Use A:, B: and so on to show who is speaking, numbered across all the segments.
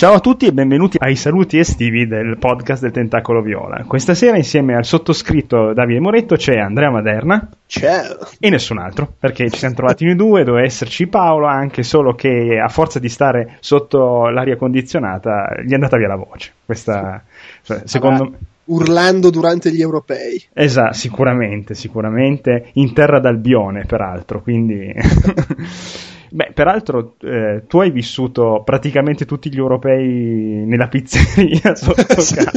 A: Ciao a tutti e benvenuti ai saluti estivi del podcast del Tentacolo Viola. Questa sera insieme al sottoscritto Davide Moretto c'è Andrea Maderna.
B: Ciao.
A: E nessun altro, perché ci siamo trovati noi due, doveva esserci Paolo, anche solo che a forza di stare sotto l'aria condizionata gli è andata via la voce. Questa, cioè, secondo me...
B: Urlando durante gli europei.
A: Esatto, sicuramente, sicuramente, in terra d'Albione peraltro, quindi... Beh, peraltro eh, tu hai vissuto praticamente tutti gli europei nella pizzeria sotto casa.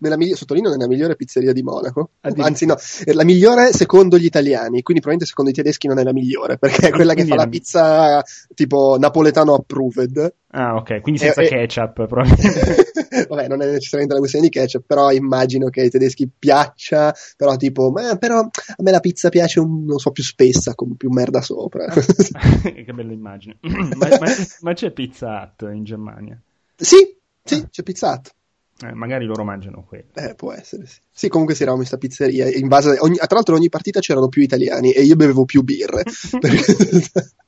B: nella migli- sottolineo nella migliore pizzeria di Monaco. Anzi, no, la migliore secondo gli italiani, quindi probabilmente secondo i tedeschi non è la migliore, perché è quella che fa la pizza tipo napoletano approved.
A: Ah, ok, quindi senza e, ketchup, probabilmente.
B: Vabbè, non è necessariamente una questione di ketchup, però immagino che ai tedeschi piaccia, però tipo, ma però a me la pizza piace un, non so, più spessa, con più merda sopra.
A: che bella immagine. ma, ma, ma, c'è Pizza Hut in Germania?
B: Sì, sì, c'è Pizza Hut.
A: Eh, magari loro mangiano quello.
B: Eh, può essere, sì. Sì, comunque si eravamo in questa pizzeria. In base ogni, tra l'altro, ogni partita c'erano più italiani e io bevevo più birre.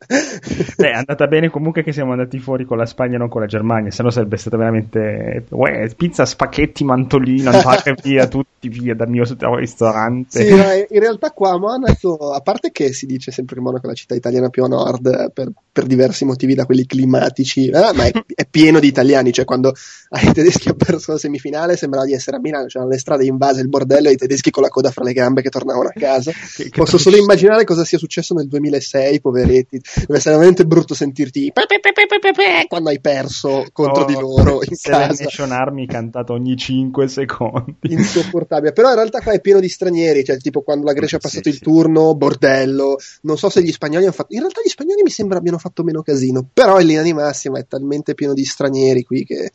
A: Beh, è andata bene comunque che siamo andati fuori con la Spagna non con la Germania, se no sarebbe stata veramente. Uè, pizza, spacchetti, mantolino, andate via tutti via dal mio ristorante.
B: Sì, in realtà qua a Monaco, a parte che si dice sempre che Monaco è la città italiana più a nord per, per diversi motivi, da quelli climatici, eh, ma è, è, pieno di italiani. Cioè, quando ai tedeschi ha perso la semifinale, sembrava di essere a Milano, c'erano le strade invase il bordello e i tedeschi con la coda fra le gambe che tornavano a casa. che, che Posso solo immaginare cosa sia successo nel 2006, poveretti. Deve essere veramente brutto sentirti quando hai perso contro oh, di loro in casa.
A: Nation Army cantato ogni 5 secondi.
B: Insopportabile. Però in realtà qua è pieno di stranieri, cioè tipo quando la Grecia ha passato sì, il turno, bordello. Non so se gli spagnoli hanno fatto... In realtà gli spagnoli mi sembra abbiano fatto meno casino, però in linea di massima è talmente pieno di stranieri qui che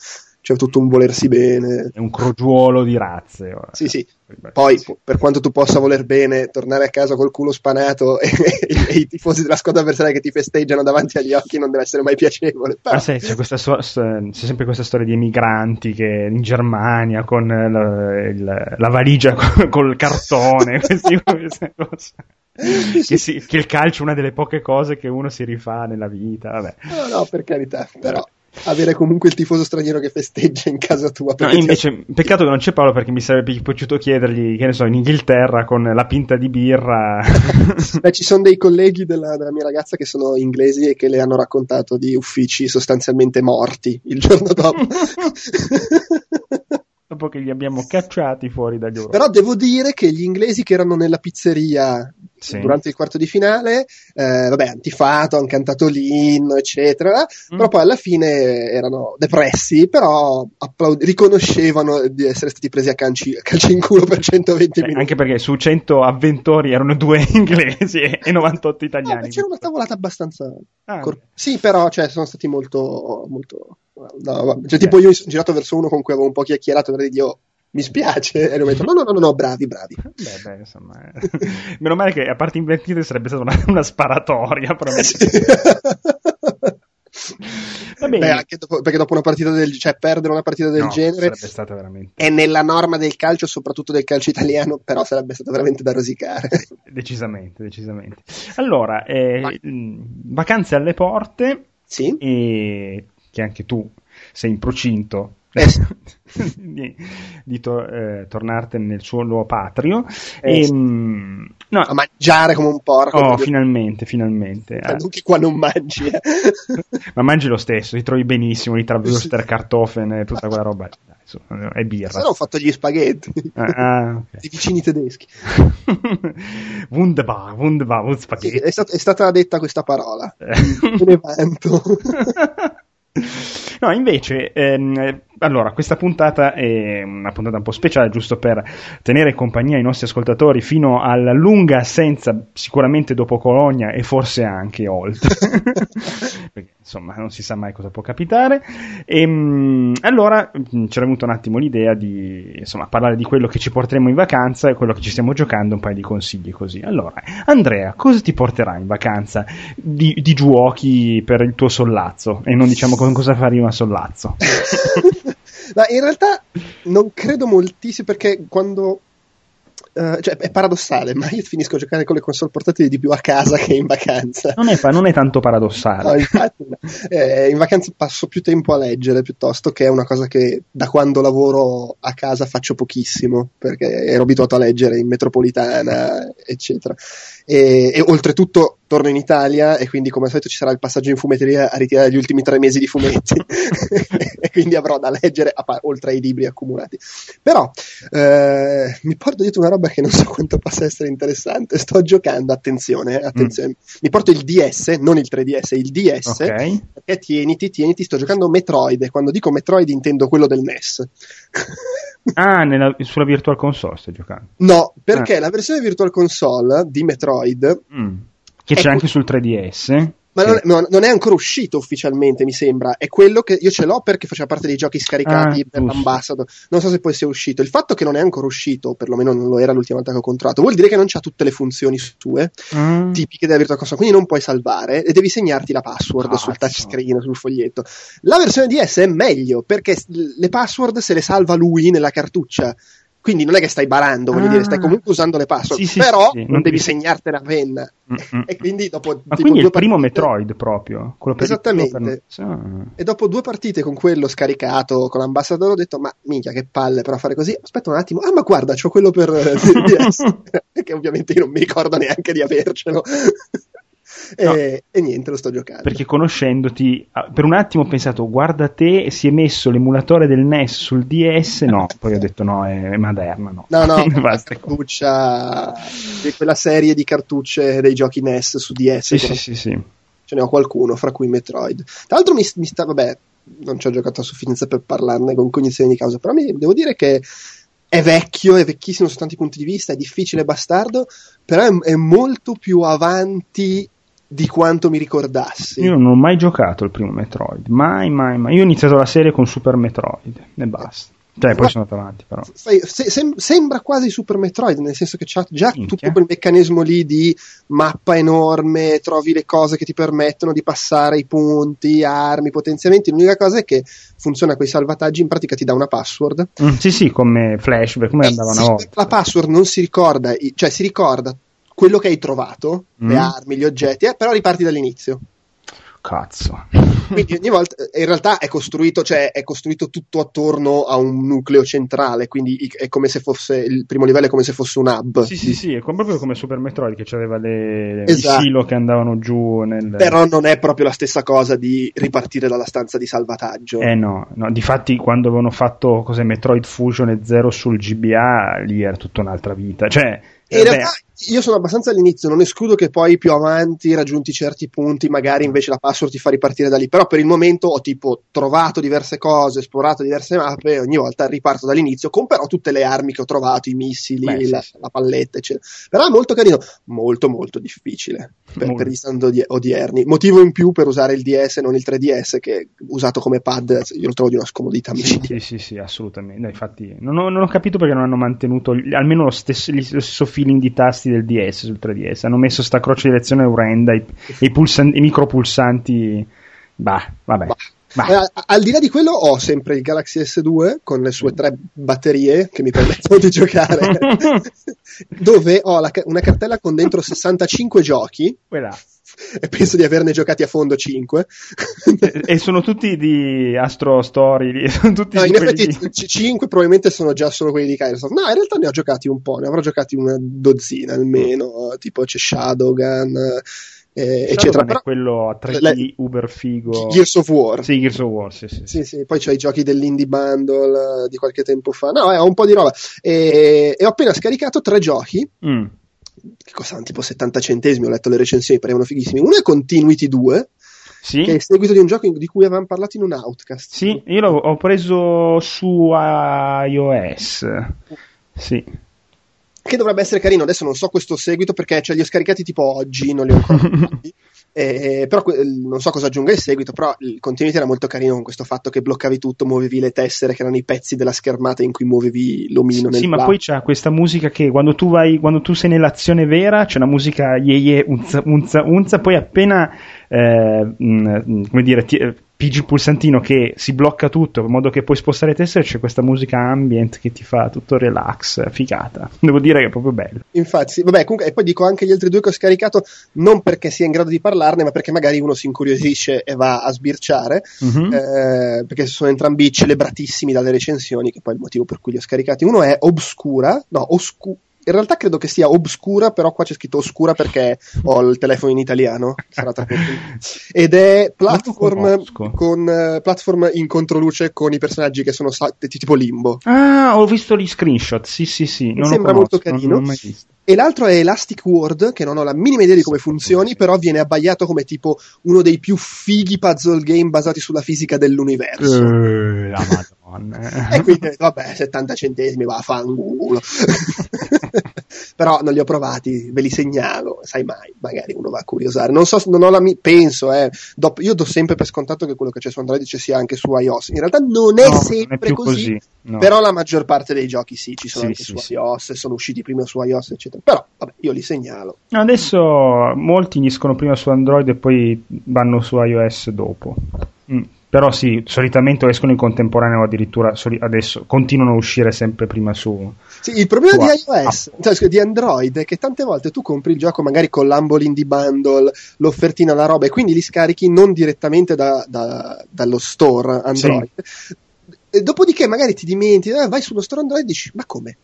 B: c'è tutto un volersi bene.
A: È un crogiuolo di razze. Ora.
B: Sì, sì. Poi, per quanto tu possa voler bene, tornare a casa col culo spanato e, e, i tifosi della squadra avversaria che ti festeggiano davanti agli occhi non deve essere mai piacevole.
A: Però... Ah, sì, c'è, so- c'è, sempre questa storia di emigranti che in Germania con la, il, la valigia col cartone, questi, queste cose. Che, si, che il calcio è una delle poche cose che uno si rifà nella vita. Vabbè.
B: No, no, per carità, però avere comunque il tifoso straniero che festeggia in casa tua.
A: No, invece, ti... peccato che non c'è Paolo perché mi sarebbe piaciuto chiedergli, che ne so, in Inghilterra con la pinta di birra.
B: Beh, ci sono dei colleghi della, della, mia ragazza che sono inglesi e che le hanno raccontato di uffici sostanzialmente morti il giorno dopo.
A: dopo che li abbiamo cacciati fuori dagli Europa.
B: Però devo dire che gli inglesi che erano nella pizzeria sì. durante il quarto di finale, eh, vabbè, antifato, hanno cantato l'inno, eccetera, mm. però poi alla fine erano depressi, però applaud- riconoscevano di essere stati presi a calci, calci in culo per 120 eh, minuti.
A: Anche perché su 100 avventori erano due inglesi e 98 italiani. No,
B: c'era una tavolata abbastanza... Ah, cor- sì, però cioè, sono stati molto... molto no, cioè, tipo io mi sono girato verso uno con cui avevo un po' chiacchierato per dire, oh, mi spiace. E lui mi ha detto: no, no, no, no, bravi, bravi.
A: Beh, beh, insomma, eh. meno male che a parte invertite sarebbe stata una, una sparatoria.
B: Beh, anche dopo, perché dopo una partita del cioè perdere una partita del
A: no,
B: genere
A: veramente...
B: è nella norma del calcio, soprattutto del calcio italiano, però sarebbe stato veramente da rosicare.
A: Decisamente, decisamente. Allora, eh, vacanze alle porte,
B: sì.
A: e che anche tu sei in procinto. di, di to- eh, tornartene nel suo nuovo patrio.
B: Eh, e, mh, no, a mangiare come un porco
A: oh finalmente finalmente.
B: Eh. che qua non mangi eh.
A: ma mangi lo stesso ti trovi benissimo i Trabwurster, Kartoffeln e tutta quella roba Dai, su, è birra. Se
B: no ho fatto gli spaghetti.
A: Ah, ah, okay.
B: i vicini tedeschi.
A: Wunderbar wunderbar
B: spaghetti. Sì, è, stat- è, stata detta questa parola. Un evento.
A: No, invece, ehm, allora, questa puntata è una puntata un po' speciale, giusto per tenere compagnia ai nostri ascoltatori fino alla lunga assenza, sicuramente dopo Colonia e forse anche oltre. Perché, insomma, non si sa mai cosa può capitare. E, ehm, allora, mm, ci era venuto un attimo l'idea di insomma, parlare di quello che ci porteremo in vacanza e quello che ci stiamo giocando, un paio di consigli così. Allora, Andrea, cosa ti porterà in vacanza di, di giochi per il tuo sollazzo? E non diciamo con cosa fare a sollazzo.
B: Ma in realtà non credo moltissimo perché quando Uh, cioè, è paradossale, ma io finisco a giocare con le console portatili di più a casa che in vacanza.
A: Non è, non è tanto paradossale.
B: No, infatti, eh, in vacanza passo più tempo a leggere piuttosto che è una cosa che da quando lavoro a casa faccio pochissimo, perché ero abituato a leggere in metropolitana, eccetera. E, e oltretutto torno in Italia e quindi come al solito ci sarà il passaggio in fumetteria a ritirare gli ultimi tre mesi di fumetti e quindi avrò da leggere a, oltre ai libri accumulati. Però eh, mi porto dietro una roba che non so quanto possa essere interessante. Sto giocando, attenzione, eh, attenzione. Mm. Mi porto il DS, non il 3DS, il DS. Okay. Perché tieniti, tieniti, sto giocando Metroid e quando dico Metroid intendo quello del NES.
A: Ah, nella, sulla Virtual Console stai giocando?
B: No, perché ah. la versione Virtual Console di Metroid
A: mm che c'è ecco. anche sul 3DS.
B: Ma non, no, non, è ancora uscito ufficialmente, mi sembra. È quello che io ce l'ho perché faceva parte dei giochi scaricati ah, per l'ambassador. Non so se poi sia uscito. Il fatto che non è ancora uscito, perlomeno non lo era l'ultima volta che ho controllato, vuol dire che non c'ha tutte le funzioni sue, mm. tipiche della Virtual Console. Quindi non puoi salvare e devi segnarti la password Cazzo. sul touchscreen, sul foglietto. La versione DS è meglio perché le password se le salva lui nella cartuccia. Quindi non è che stai barando, voglio ah. dire, stai ah. comunque usando le password, sì, però sì, sì. non devi devi segnartene a penna. Mm-hmm. e quindi dopo
A: Ma quindi è il primo partite... Metroid proprio, quello per
B: Esattamente. Per... Ah. E dopo due partite con quello scaricato con l'ambassador ho detto "Ma minchia che palle però fare così". Aspetta un attimo. Ah, ma guarda, c'ho quello per DS. che ovviamente io non mi ricordo neanche di avercelo. No. E, e, niente, lo sto giocando.
A: Perché conoscendoti, ah, per un attimo ho pensato, guarda te, si è messo l'emulatore del NES sul DS, no, poi ho detto no, è, è moderna, no.
B: No, no, la cartuccia quella serie di cartucce dei giochi NES su DS.
A: Sì, sì, sì, sì,
B: Ce ne ho qualcuno, fra cui Metroid. Tra l'altro mi, mi sta, vabbè, non ci ho giocato a sufficienza per parlarne con cognizione di causa, però mi, devo dire che è vecchio, è vecchissimo su tanti punti di vista, è difficile bastardo, però è, è molto più avanti di quanto mi ricordassi.
A: Io non ho mai giocato il primo Metroid, mai, mai, mai. Io ho iniziato la serie con Super Metroid e basta. Cioè, poi sono andato avanti, però.
B: Se, se, sembra quasi Super Metroid, nel senso che c'ha già Minchia. tutto quel meccanismo lì di mappa enorme, trovi le cose che ti permettono di passare i punti, armi, potenziamenti. L'unica cosa è che funziona con i salvataggi, in pratica ti dà una password.
A: Mm, sì, sì, come flashback, come eh, andava una volta.
B: La password non si ricorda, cioè si ricorda quello che hai trovato, mm. le armi, gli oggetti, eh, però riparti dall'inizio.
A: Cazzo.
B: Quindi ogni volta, in realtà è costruito, cioè è costruito tutto attorno a un nucleo centrale, quindi è come se fosse, il primo livello è come se fosse un hub.
A: Sì, sì, sì, è proprio come Super Metroid che aveva le, esatto. i silo che andavano giù nel...
B: Però non è proprio la stessa cosa di ripartire dalla stanza di salvataggio.
A: Eh no, no. difatti quando avevano fatto cos'è, Metroid Fusion e Zero sul GBA, lì era tutta un'altra vita, cioè
B: in realtà io sono abbastanza all'inizio, non escludo che poi più avanti, raggiunti certi punti, magari invece la password ti fa ripartire da lì. Però per il momento ho tipo trovato diverse cose, esplorato diverse mappe e ogni volta riparto dall'inizio con però tutte le armi che ho trovato, i missili, Beh, la, sì. la, palletta, eccetera. Però è molto carino, molto molto difficile per, per gli stand odierni. Motivo in più per usare il DS e non il 3DS che usato come pad io lo trovo di una scomodità.
A: Sì, sì, sì, sì, assolutamente. No, infatti non ho, non ho, capito perché non hanno mantenuto almeno lo stesso, lo stesso feeling di tasti del DS sul 3DS. Hanno messo sta croce di direzione orrenda, i, i, pulsan- i micropulsanti. Bah, vabbè. Bah.
B: Bah. Eh, al di là di quello ho sempre il Galaxy S2 con le sue tre batterie che mi permettono di giocare dove ho la, una cartella con dentro 65 giochi
A: Quella
B: e penso di averne giocati a fondo 5.
A: e sono tutti di Astro Story? Sono tutti
B: no, in effetti di... 5 probabilmente sono già solo quelli di Kairosoft. No, in realtà ne ho giocati un po', ne avrò giocati una dozzina almeno, tipo c'è Shadowgun. Eh, eccetera.
A: Però, quello a 3D le, uber figo
B: Gears of War
A: sì Gears of War sì, sì.
B: sì, sì. poi c'è i giochi dell'indie bundle di qualche tempo fa no è un po' di roba e, e ho appena scaricato tre giochi mm che costano tipo 70 centesimi, ho letto le recensioni, parevano fighissimi. Uno è Continuity 2, sì. che è il seguito di un gioco di cui avevamo parlato in un Outcast.
A: Sì, io l'ho preso su iOS. Sì.
B: Che dovrebbe essere carino, adesso non so questo seguito perché cioè, li ho scaricati tipo oggi, non li ho ancora Eh, però non so cosa aggiunga il seguito, però il continuity era molto carino con questo fatto che bloccavi tutto, muovevi le tessere che erano i pezzi della schermata in cui muovevi l'omino.
A: Sì, sì ma poi c'è questa musica che quando tu, vai, quando tu sei nell'azione vera c'è una musica ye ye, unza, unza, unza, poi appena eh, mh, come dire, ti, pigi il pulsantino che si blocca tutto in modo che puoi spostare testa e c'è questa musica ambient che ti fa tutto relax, figata. Devo dire che è proprio bello.
B: Infatti, vabbè, comunque, e poi dico anche gli altri due che ho scaricato, non perché sia in grado di parlarne, ma perché magari uno si incuriosisce e va a sbirciare, mm-hmm. eh, perché sono entrambi celebratissimi dalle recensioni, che poi è il motivo per cui li ho scaricati. Uno è Obscura, no, Oscura in realtà credo che sia obscura, però qua c'è scritto oscura perché ho il telefono in italiano. Ed è platform, con, uh, platform in controluce con i personaggi che sono sa- tipo limbo.
A: Ah, ho visto gli screenshot. Sì, sì, sì.
B: Non sembra molto carino. E l'altro è Elastic World, che non ho la minima idea di come funzioni, però viene abbaiato come tipo uno dei più fighi puzzle game basati sulla fisica dell'universo.
A: Uh, la madonna.
B: E quindi, vabbè, 70 centesimi, va a fangulo. però non li ho provati, ve li segnalo, sai mai, magari uno va a curiosare. Non so, non ho la mia, penso, eh, dopo, io do sempre per scontato che quello che c'è su Android ci sia anche su iOS. In realtà non è no, sempre non è così, così no. però la maggior parte dei giochi sì, ci sono sì, anche sì, su sì. iOS, sono usciti prima su iOS, eccetera però vabbè, io li segnalo.
A: Adesso molti iniscono prima su Android e poi vanno su iOS dopo. Mm. Però sì, solitamente escono in contemporanea o addirittura adesso continuano a uscire sempre prima su.
B: Sì, il problema di iOS, ah. cioè, di Android, è che tante volte tu compri il gioco magari con l'Humble Indie Bundle, l'offertina, la roba, e quindi li scarichi non direttamente da, da, dallo store Android. Sì. E dopodiché magari ti dimentichi, eh, vai sullo store Android e dici, ma come?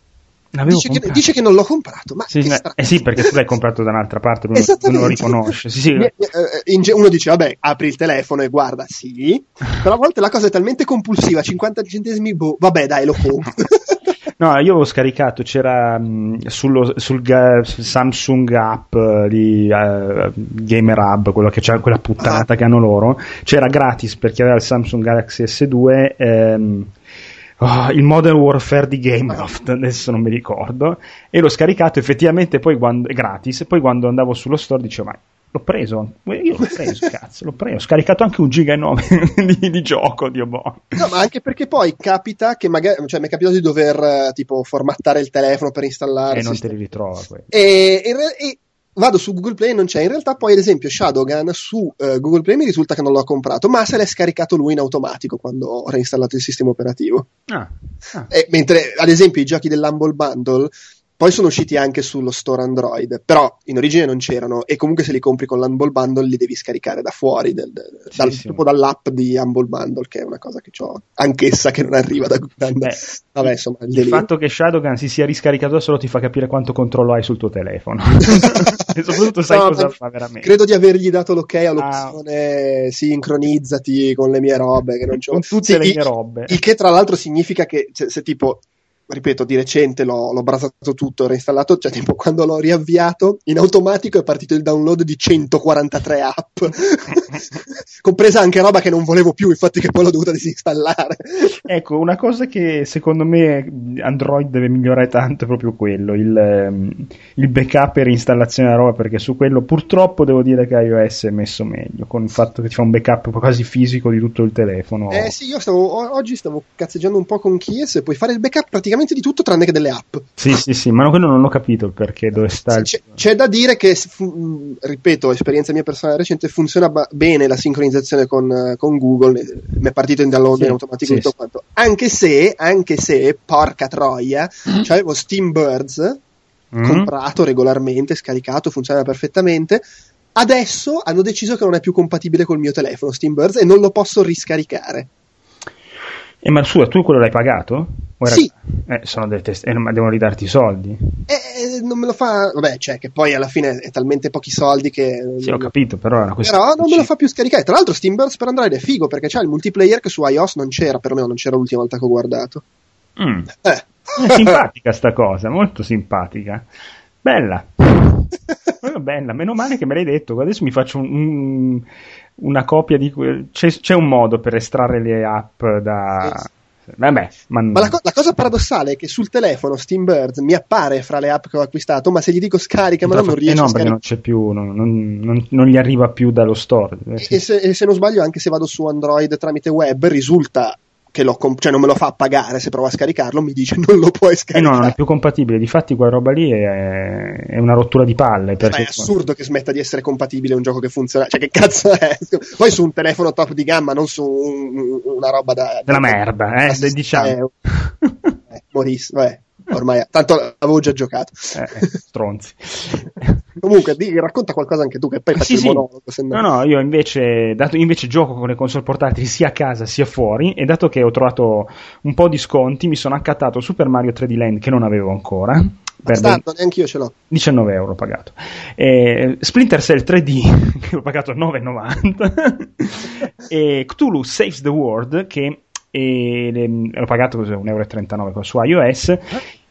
B: Dice che, dice che, non l'ho comprato, ma
A: sì, eh sì, perché tu l'hai comprato da un'altra parte, lui non lo riconosce. Sì, sì.
B: Eh, uno dice, vabbè, apri il telefono e guarda, sì, però a volte la cosa è talmente compulsiva, 50 centesimi, boh, vabbè, dai, lo compro.
A: No, io avevo scaricato, c'era mh, sullo, sul ga- Samsung app di uh, Gamer Hub, quello che c'è, quella puttanata ah. che hanno loro, c'era gratis per chi aveva il Samsung Galaxy S2. Ehm, oh, il Modern Warfare di Gameloft, adesso non mi ricordo, e l'ho scaricato effettivamente poi quando, gratis, poi quando andavo sullo store dicevo, ma l'ho preso, io l'ho preso, cazzo, l'ho preso, ho scaricato anche un giga e 9 di, di, gioco, Dio boh.
B: No, ma anche perché poi capita che magari, cioè mi è capitato di dover tipo formattare il telefono per installare.
A: E non te li ritrova.
B: E, e, e, vado su Google Play e non c'è. In realtà, poi, ad esempio, Shadowgun su uh, Google Play mi risulta che non l'ho comprato, ma se l'è scaricato lui in automatico quando ho reinstallato il sistema operativo. Ah, ah. E, mentre, ad esempio, i giochi dell'Humble Bundle poi sono usciti anche sullo store Android, però in origine non c'erano e comunque se li compri con l'Humble Bundle li devi scaricare da fuori, del, sì, dal, sì. proprio dall'app di Humble Bundle, che è una cosa che ho anch'essa che non arriva da Google. Vabbè, insomma,
A: il, il fatto che Shadowgun si sia riscaricato da solo ti fa capire quanto controllo hai sul tuo telefono. e soprattutto sai no, cosa fa veramente.
B: Credo di avergli dato l'ok all'opzione ah. sincronizzati con le mie robe. Che non
A: con tutte sì, le mie robe.
B: Il che tra l'altro significa che se, se tipo ripeto, di recente l'ho, l'ho brasato tutto, reinstallato, cioè tipo quando l'ho riavviato, in automatico è partito il download di 143 app, compresa anche roba che non volevo più, infatti che poi l'ho dovuta disinstallare.
A: ecco, una cosa che secondo me Android deve migliorare tanto è proprio quello, il, ehm, il backup e reinstallazione della roba, perché su quello purtroppo devo dire che iOS è messo meglio, con il fatto che ti fa un backup quasi fisico di tutto il telefono.
B: Eh sì, io stavo, oggi stavo cazzeggiando un po' con Kies puoi fare il backup praticamente praticamente di tutto tranne che delle app.
A: Sì, sì, sì, ma quello non ho capito il perché dove sta.
B: Sì, il... c'è, c'è, da dire che, ripeto, esperienza mia personale recente, funziona ba- bene la sincronizzazione con, con Google, mi è partito in download sì, in automatico sì, tutto quanto. Anche se, anche se, porca troia, mm. avevo Steam Birds mm. comprato regolarmente, scaricato, funziona perfettamente. Adesso hanno deciso che non è più compatibile col mio telefono Steambirds e non lo posso riscaricare.
A: E ma scusa, tu quello l'hai pagato?
B: Era... Sì.
A: Eh, sono delle test- eh, ma devono ridarti i soldi?
B: Eh, non me lo fa. Vabbè, cioè, che poi alla fine è talmente pochi soldi che.
A: Sì, ho capito, però è una questione.
B: Però non me lo fa più scaricare. Tra l'altro, Steamburst per Android è figo perché c'è il multiplayer che su iOS non c'era, perlomeno non c'era l'ultima volta che ho guardato.
A: Mm. Eh. È simpatica sta cosa, molto simpatica. Bella. Bella, meno male che me l'hai detto. Adesso mi faccio un, un una copia di c'è, c'è un modo per estrarre le app da Vabbè,
B: ma, ma la, co- la, cosa paradossale è che sul telefono Steambird mi appare fra le app che ho acquistato, ma se gli dico scarica, ma non riesce eh no, a
A: perché non c'è più, non, non, non, non, gli arriva più dallo store.
B: Eh, e, se, e, se, non sbaglio, anche se vado su Android tramite web, risulta che lo comp- cioè non me lo fa pagare se provo a scaricarlo, mi dice non lo puoi
A: Eh
B: scaricare.
A: no, non è più compatibile. Difatti, quella roba lì è, è una rottura di palle.
B: Ma
A: Perché
B: è assurdo che smetta di essere compatibile un gioco che funziona. Cioè, che cazzo è? Poi su un telefono top di gamma, non su un- una roba da.
A: della
B: da-
A: merda, eh,
B: da-
A: diciamo.
B: Eh, Morisse, vabbè, ormai. Tanto avevo già giocato.
A: Eh, eh, stronzi.
B: Comunque, di- racconta qualcosa anche tu, che poi faccio
A: Sì,
B: il
A: sì.
B: monologo. No.
A: No, io invece, dato, invece gioco con le console portatili sia a casa sia fuori e dato che ho trovato un po' di sconti mi sono accattato Super Mario 3D Land che non avevo ancora.
B: Bastardo, neanche io ce l'ho.
A: 19 euro pagato. E Splinter Cell 3D che ho pagato 9,90 e Cthulhu Saves the World che eh, le- l'ho pagato cos'è, 1,39 euro su iOS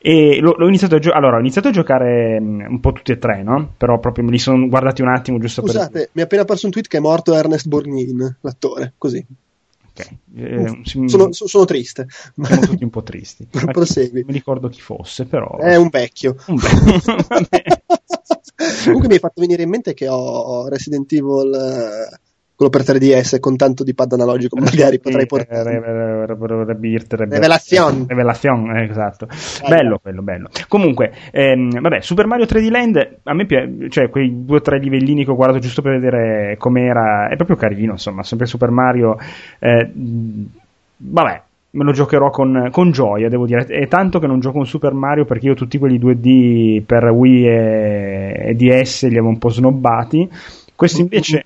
A: e l'ho, l'ho iniziato a giocare allora ho iniziato a giocare mm, un po' tutti e tre no? però proprio me li sono guardati un attimo giusto
B: Scusate, mi è appena perso un tweet che è morto Ernest Borgnine, l'attore. Così.
A: per ok. Eh,
B: Sono, so- sono triste.
A: siamo tutti un po' tristi
B: Prosegui.
A: non mi ricordo chi fosse però
B: È un vecchio.
A: Un vabbè.
B: Comunque mi hai fatto venire in mente che ho, ho Resident Evil, eh, quello per 3DS, con tanto di pad analogico, magari potrei
A: Eh,
B: portare. Revelazione.
A: Revelazione, eh, esatto. Bello quello, bello. Comunque, ehm, vabbè, Super Mario 3D Land, a me piace, cioè quei due o tre livellini che ho guardato giusto per vedere com'era, è proprio carino, insomma, sempre Super Mario. eh, vabbè, me lo giocherò con, con gioia, devo dire. È tanto che non gioco un Super Mario perché io tutti quelli 2D per Wii e, e DS li avevo un po' snobbati. Questo invece...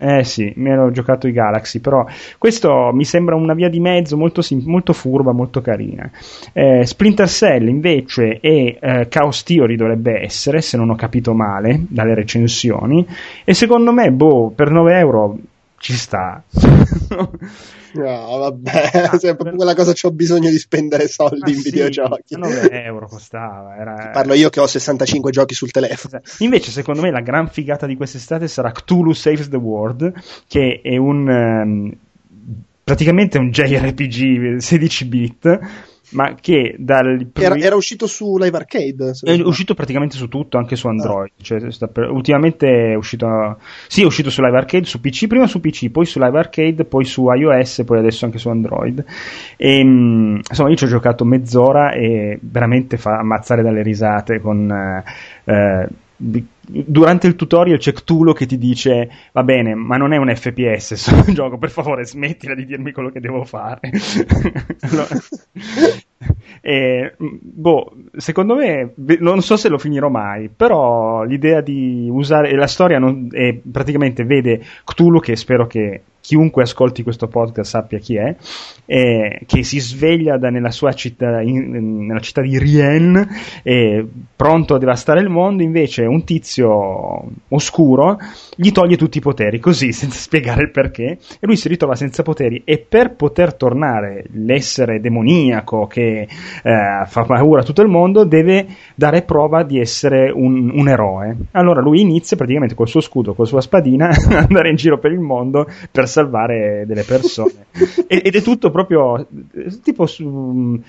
A: Eh sì, mi ero giocato i Galaxy, però questo mi sembra una via di mezzo molto, molto furba, molto carina. Eh, Splinter Cell invece e eh, Chaos Theory dovrebbe essere, se non ho capito male, dalle recensioni, e secondo me, boh, per 9 euro ci sta.
B: No, vabbè, è proprio quella cosa c'ho bisogno di spendere soldi
A: Ma
B: in
A: sì,
B: videogiochi.
A: 9 euro costava. Era...
B: Parlo io che ho 65 giochi sul telefono.
A: Invece, secondo me, la gran figata di quest'estate sarà Cthulhu Saves the World, che è un ehm, praticamente un JRPG 16 bit, ma che dal
B: Era, era uscito su Live Arcade.
A: è uscito praticamente su tutto, anche su Android. Cioè, sta per- ultimamente è uscito. Sì, è uscito su Live Arcade, su PC, prima su PC, poi su Live Arcade, poi su iOS, poi adesso anche su Android. E, mh, insomma, io ci ho giocato mezz'ora e veramente fa ammazzare dalle risate con. eh, eh, di- durante il tutorial c'è Cthulhu che ti dice va bene ma non è un FPS solo un gioco per favore smettila di dirmi quello che devo fare. Allora- e, mh, boh, secondo me non so se lo finirò mai però l'idea di usare la storia non- è, praticamente vede Cthulhu che spero che chiunque ascolti questo podcast sappia chi è, eh, che si sveglia da- nella sua città, in- nella città di Rien, eh, pronto a devastare il mondo, invece un tizio oscuro gli toglie tutti i poteri, così, senza spiegare il perché, e lui si ritrova senza poteri, e per poter tornare l'essere demoniaco che eh, fa paura a tutto il mondo, deve dare prova di essere un, un eroe. Allora lui inizia praticamente col suo scudo, con la sua spadina, ad andare in giro per il mondo per salvare delle persone. Ed è tutto proprio eh, tipo su.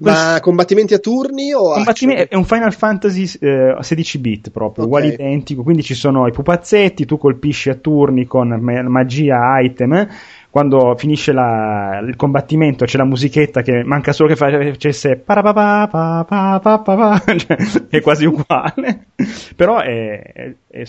B: Ma combattimenti a turni o
A: Combattimenti-
B: action?
A: è un Final Fantasy eh, 16 bit proprio,
B: Ok.
A: uguale identico, quindi ci sono i pupazzetti, tu colpisci a turni con ma- magia, item, quando finisce la- il combattimento c'è la musichetta che manca solo che facesse cioè, è quasi uguale, però è, è- è-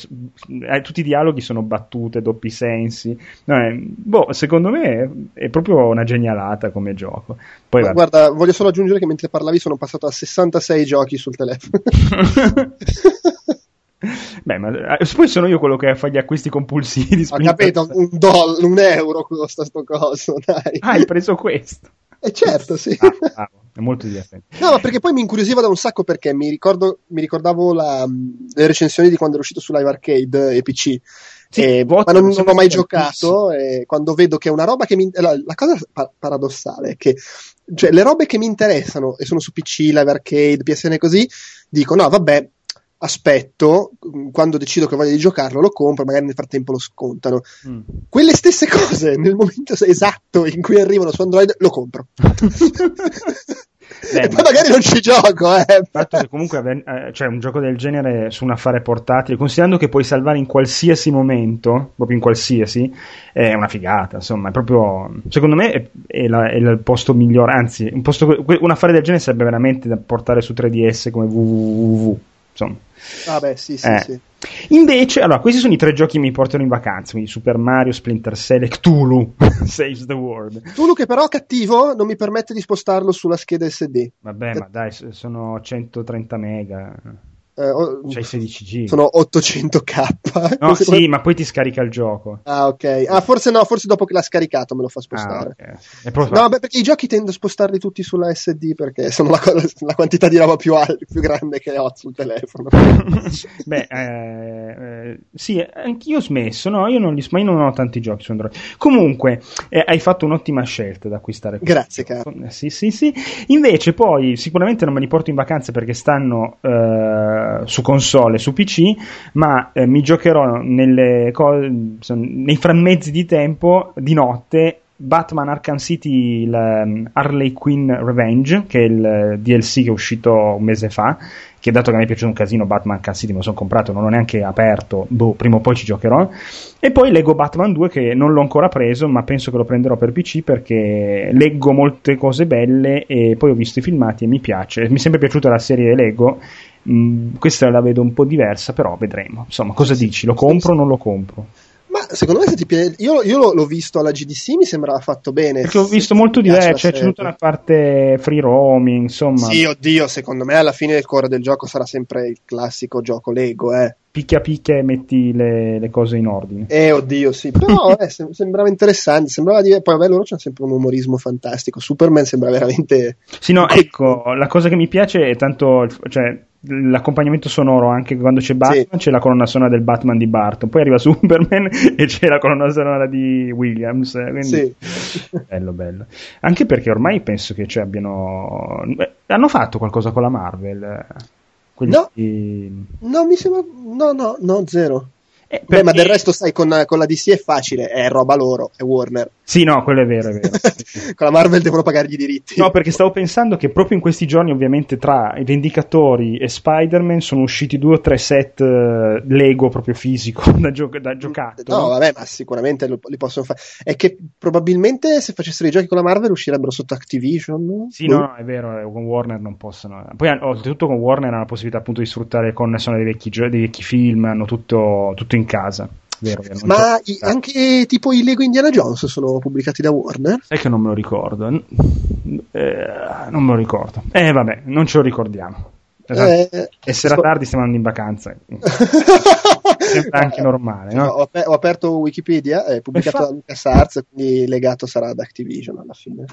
A: è- tutti i dialoghi sono battute, doppi sensi, No, boh, secondo me è, proprio una genialata come gioco. Poi.
B: Guarda, voglio solo aggiungere che mentre parlavi sono passato a 66 giochi sul telefono.
A: Beh, ma eh, poi sono io quello che fa gli acquisti compulsivi
B: Ho capito, un, doll- un euro costa sto coso, dai.
A: Ah, hai preso questo?
B: Eh certo, sì.
A: Ah, bravo, è molto divertente.
B: No, ma perché poi mi incuriosiva da un sacco perché mi, ricordo, mi ricordavo la- le recensioni di quando era uscito su Live Arcade e PC.
A: Sì,
B: E-
A: voto,
B: ma non, non ho mai giocato e quando vedo che è una roba che mi la, la cosa pa- paradossale è che cioè, le robe che mi interessano e sono su PC, Live Arcade, PSN e così dico no vabbè aspetto mm, quando decido che voglio di giocarlo lo compro magari nel frattempo lo scontano
A: Mm.
B: quelle stesse cose nel momento esatto in cui arrivano su Android lo compro Beh, e poi magari non ci gioco, eh.
A: Il fatto che comunque eh, cioè un gioco del genere su un affare portatile, considerando che puoi salvare in qualsiasi momento, proprio in qualsiasi, è una figata, insomma, è proprio, secondo me è, è, la, è il posto migliore, anzi, un, posto, un affare del genere sarebbe veramente da portare su 3DS come www, insomma.
B: Ah beh, sì, sì,
A: eh.
B: sì.
A: Invece, allora, questi sono i tre giochi che mi portano in vacanza, quindi Super Mario, Splinter Cell e Cthulhu Saves the World.
B: Cthulhu che però cattivo non mi permette di spostarlo sulla scheda SD.
A: Vabbè, ma dai, sono 130 mega.
B: Eh,
A: C'hai 16 G.
B: Sono 800k.
A: No, sì, ma poi ti scarica il gioco.
B: Ah, ok. Ah, forse no, forse dopo che l'ha scaricato me lo fa spostare.
A: Ah, okay. proprio...
B: No, beh, perché i giochi tendo a spostarli tutti sulla SD perché sono la, la quantità di roba più, al- più, grande che ho sul telefono.
A: beh, eh, eh, sì, anch'io ho smesso, no, io non, li, ma io non ho tanti giochi su Android. Comunque, eh, hai fatto un'ottima scelta da acquistare.
B: Grazie, caro.
A: Sì, sì, sì. Invece poi, sicuramente non me li porto in vacanza perché stanno eh, su console su PC, ma eh, mi giocherò co- nei frammezzi di tempo di notte Batman Arkham City il, um, Harley Quinn Revenge, che è il DLC che è uscito un mese fa, che dato che mi è piaciuto un casino Batman Arkham City me lo sono comprato, non l'ho neanche aperto, boh, prima o poi ci giocherò. E poi leggo Batman 2 che non l'ho ancora preso, ma penso che lo prenderò per PC perché leggo molte cose belle e poi ho visto i filmati e mi piace. Mi è sempre piaciuta la serie Lego Mm, questa la vedo un po' diversa, però vedremo. Insomma, cosa dici? Lo compro o non lo compro?
B: Ma secondo me se ti piace, io, io, l'ho visto alla GDC, mi sembrava fatto bene.
A: Perché ho visto molto diverso, cioè, c'è tutta una parte free roaming, insomma.
B: Sì, oddio, secondo me alla fine il cuore del gioco sarà sempre il classico gioco Lego, eh.
A: Picchia picchia e metti le, le cose in ordine.
B: Eh, oddio, sì, però eh, sembrava interessante, sembrava dire, poi vabbè loro c'hanno sempre un umorismo fantastico, Superman sembra veramente...
A: Sì, no, ecco, la cosa che mi piace è tanto, cioè l'accompagnamento sonoro anche quando c'è Batman sì. c'è la colonna sonora del Batman di Barton poi arriva Superman e c'è la colonna sonora di Williams quindi
B: sì.
A: bello bello anche perché ormai penso che cioè, abbiano Beh, hanno fatto qualcosa con la Marvel
B: Quelli... no no mi sembra no no no zero eh, perché... Beh, ma del resto, sai, con, con, la DC è facile, è roba loro, è Warner.
A: Sì, no, quello è vero, è vero.
B: con la Marvel devono pagargli i diritti.
A: No, perché stavo pensando che proprio in questi giorni, ovviamente, tra i Vendicatori e Spider-Man sono usciti due o tre set uh, Lego proprio fisico da, gio- da giocattolo.
B: No, vabbè, ma sicuramente lo, li possono fare. È che probabilmente se facessero i giochi con la Marvel uscirebbero sotto Activision. No?
A: Sì, no, no, è vero, eh, con Warner non possono. Poi, oltretutto, con Warner hanno la possibilità appunto di sfruttare le connessioni dei vecchi, dei vecchi film, hanno tutto, tutto in in casa. Vero, vero,
B: Ma i, anche tipo i Lego Indiana Jones sono pubblicati da Warner?
A: Sai che non me lo ricordo. Eh, non me lo ricordo. Eh, vabbè, non ce lo ricordiamo. Esatto. Eh, Essere so... tardi stiamo andando in vacanza. Sembra anche normale, no?
B: Ho, ho, aperto Wikipedia, è pubblicato fa... da LucasArts, quindi legato sarà ad Activision alla fine.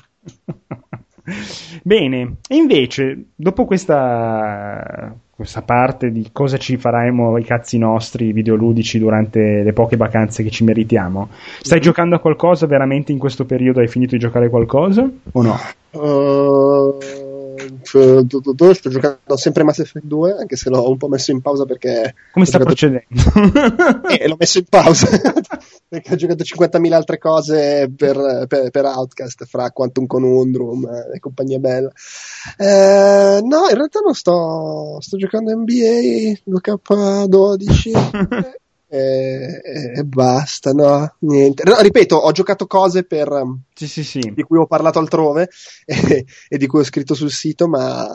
A: Bene, e invece, dopo questa questa parte di cosa ci faremo i cazzi nostri videoludici durante le poche vacanze che ci meritiamo. Stai mm-hmm. giocando a qualcosa veramente in questo periodo? Hai finito di giocare qualcosa o no?
B: Uh, sto giocando sempre Mass Effect 2, anche se l'ho un po' messo in pausa perché.
A: Come sta procedendo?
B: e l'ho messo in pausa perché ho giocato 50.000 altre cose per, per, per Outcast, fra Quantum Conundrum e compagnia bella. Eh, no, in realtà non sto, sto giocando NBA 2K12 e, e, basta, no, niente. No, ripeto, ho giocato cose per,
A: sì, sì, sì.
B: di cui ho parlato altrove e, e, di cui ho scritto sul sito, ma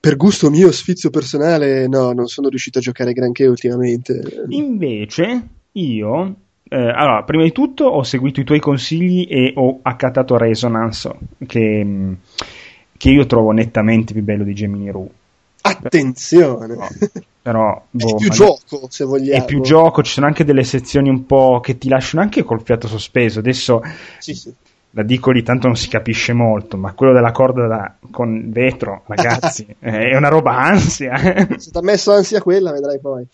B: per gusto mio, sfizio personale, no, non sono riuscito a giocare granché ultimamente.
A: Invece, io eh, allora, prima di tutto ho seguito i tuoi consigli e ho accatato Resonance, che, che io trovo nettamente più bello di Gemini Rue.
B: Attenzione!
A: No, però
B: boh, è più gioco se vogliamo.
A: È più gioco, ci sono anche delle sezioni un po' che ti lasciano anche col fiato sospeso. Adesso
B: sì, sì
A: la dico lì tanto non si capisce molto, ma quello della corda da, con vetro, ragazzi, è una roba ansia.
B: Se ti ha messo ansia quella, vedrai poi.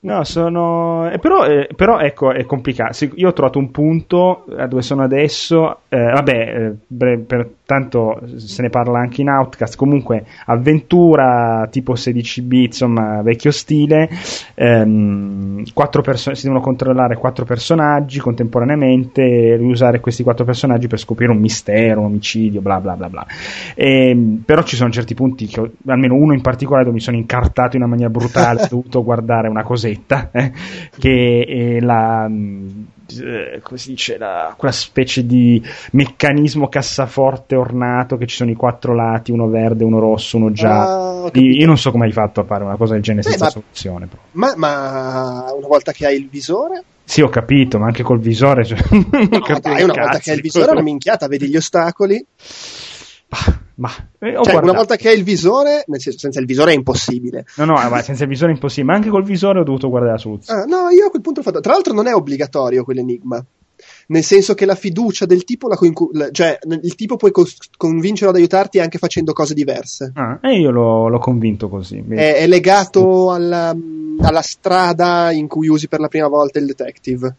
A: No, sono. Eh, però, eh, però, ecco, è complicato. Io ho trovato un punto a dove sono adesso. Eh, vabbè, eh, per tanto se ne parla anche in Outcast. Comunque, avventura tipo 16 bit, insomma, vecchio stile. Ehm, perso- si devono controllare quattro personaggi contemporaneamente e usare questi quattro personaggi per scoprire un mistero, un omicidio, bla bla bla bla. E, ehm, però ci sono certi punti, che, almeno uno in particolare, dove mi sono incartato in una maniera brutale, ho dovuto guardare una cosetta, eh, che è la eh, come si dice, la, quella specie di meccanismo cassaforte ornato che ci sono i quattro lati, uno verde, uno rosso, uno giallo. Ah, io non so come hai fatto a fare una cosa del genere Beh, senza ma, soluzione.
B: Ma, ma, una volta che hai il visore?
A: Sì, ho capito, ma anche col visore. Cioè,
B: no, dai, una volta che hai il visore è una minchiata, vedi gli ostacoli.
A: Ma
B: eh, cioè, una volta che hai il visore, nel senso, senza il visore è impossibile.
A: No, no, ma senza il visore è impossibile, ma anche col visore ho dovuto guardare la soluzione.
B: Ah, no, io a quel punto ho fatto. Tra l'altro, non è obbligatorio quell'enigma. Nel senso che la fiducia del tipo, la coincu- cioè il tipo puoi co- convincerlo ad aiutarti anche facendo cose diverse.
A: Ah, e io l'ho, l'ho convinto così.
B: È, è legato alla, alla strada in cui usi per la prima volta il detective.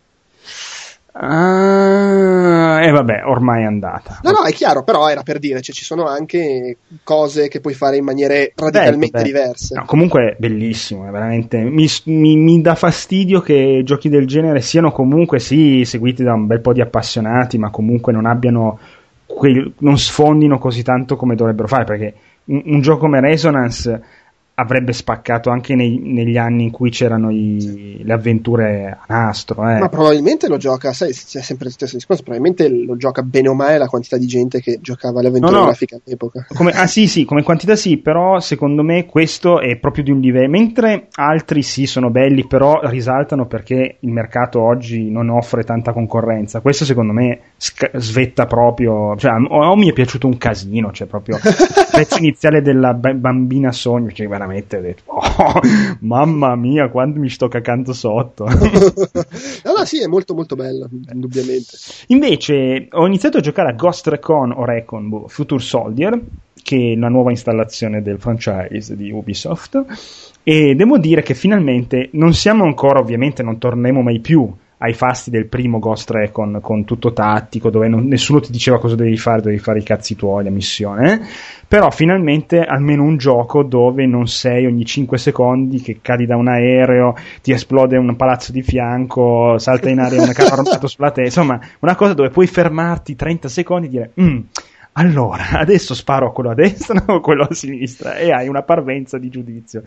A: Ah, e eh, vabbè, ormai è andata.
B: No, no, è chiaro, però era per dire, cioè, ci sono anche cose che puoi fare in maniere radicalmente beh, beh. diverse.
A: No, comunque è bellissimo, è veramente. Mi, mi, mi, dà fastidio che giochi del genere siano comunque, sì, seguiti da un bel po' di appassionati, ma comunque non abbiano. Quei, non sfondino così tanto come dovrebbero fare, perché un, un gioco come Resonance avrebbe spaccato anche nei, negli anni in cui c'erano i, le avventure a nastro. Eh.
B: Ma probabilmente lo gioca, sai, c'è sempre lo stesso discorso, probabilmente lo gioca bene o male la quantità di gente che giocava le avventure no, no. grafiche all'epoca.
A: Come, ah sì, sì, come quantità sì, però secondo me questo è proprio di un livello, mentre altri sì sono belli, però risaltano perché il mercato oggi non offre tanta concorrenza. Questo secondo me sc- svetta proprio, cioè o, o mi è piaciuto un casino, cioè proprio il pezzo iniziale della b- bambina sogno, cioè veramente veramente ho detto, oh, mamma mia, quanto mi sto cacando sotto.
B: allora sì, è molto molto bello, indubbiamente.
A: Invece ho iniziato a giocare a Ghost Recon o Recon boh, Future Soldier, che è la nuova installazione del franchise di Ubisoft, e devo dire che finalmente non siamo ancora, ovviamente non torneremo mai più ai fasti del primo Ghost Recon con tutto tattico, dove non, nessuno ti diceva cosa devi fare, devi fare i cazzi tuoi, la missione. Eh? Però finalmente almeno un gioco dove non sei ogni 5 secondi che cadi da un aereo, ti esplode un palazzo di fianco, salta in aria un carro armato sulla testa, insomma, una cosa dove puoi fermarti 30 secondi e dire. Mm, allora, adesso sparo a quello a destra o a quello a sinistra e hai una parvenza di giudizio.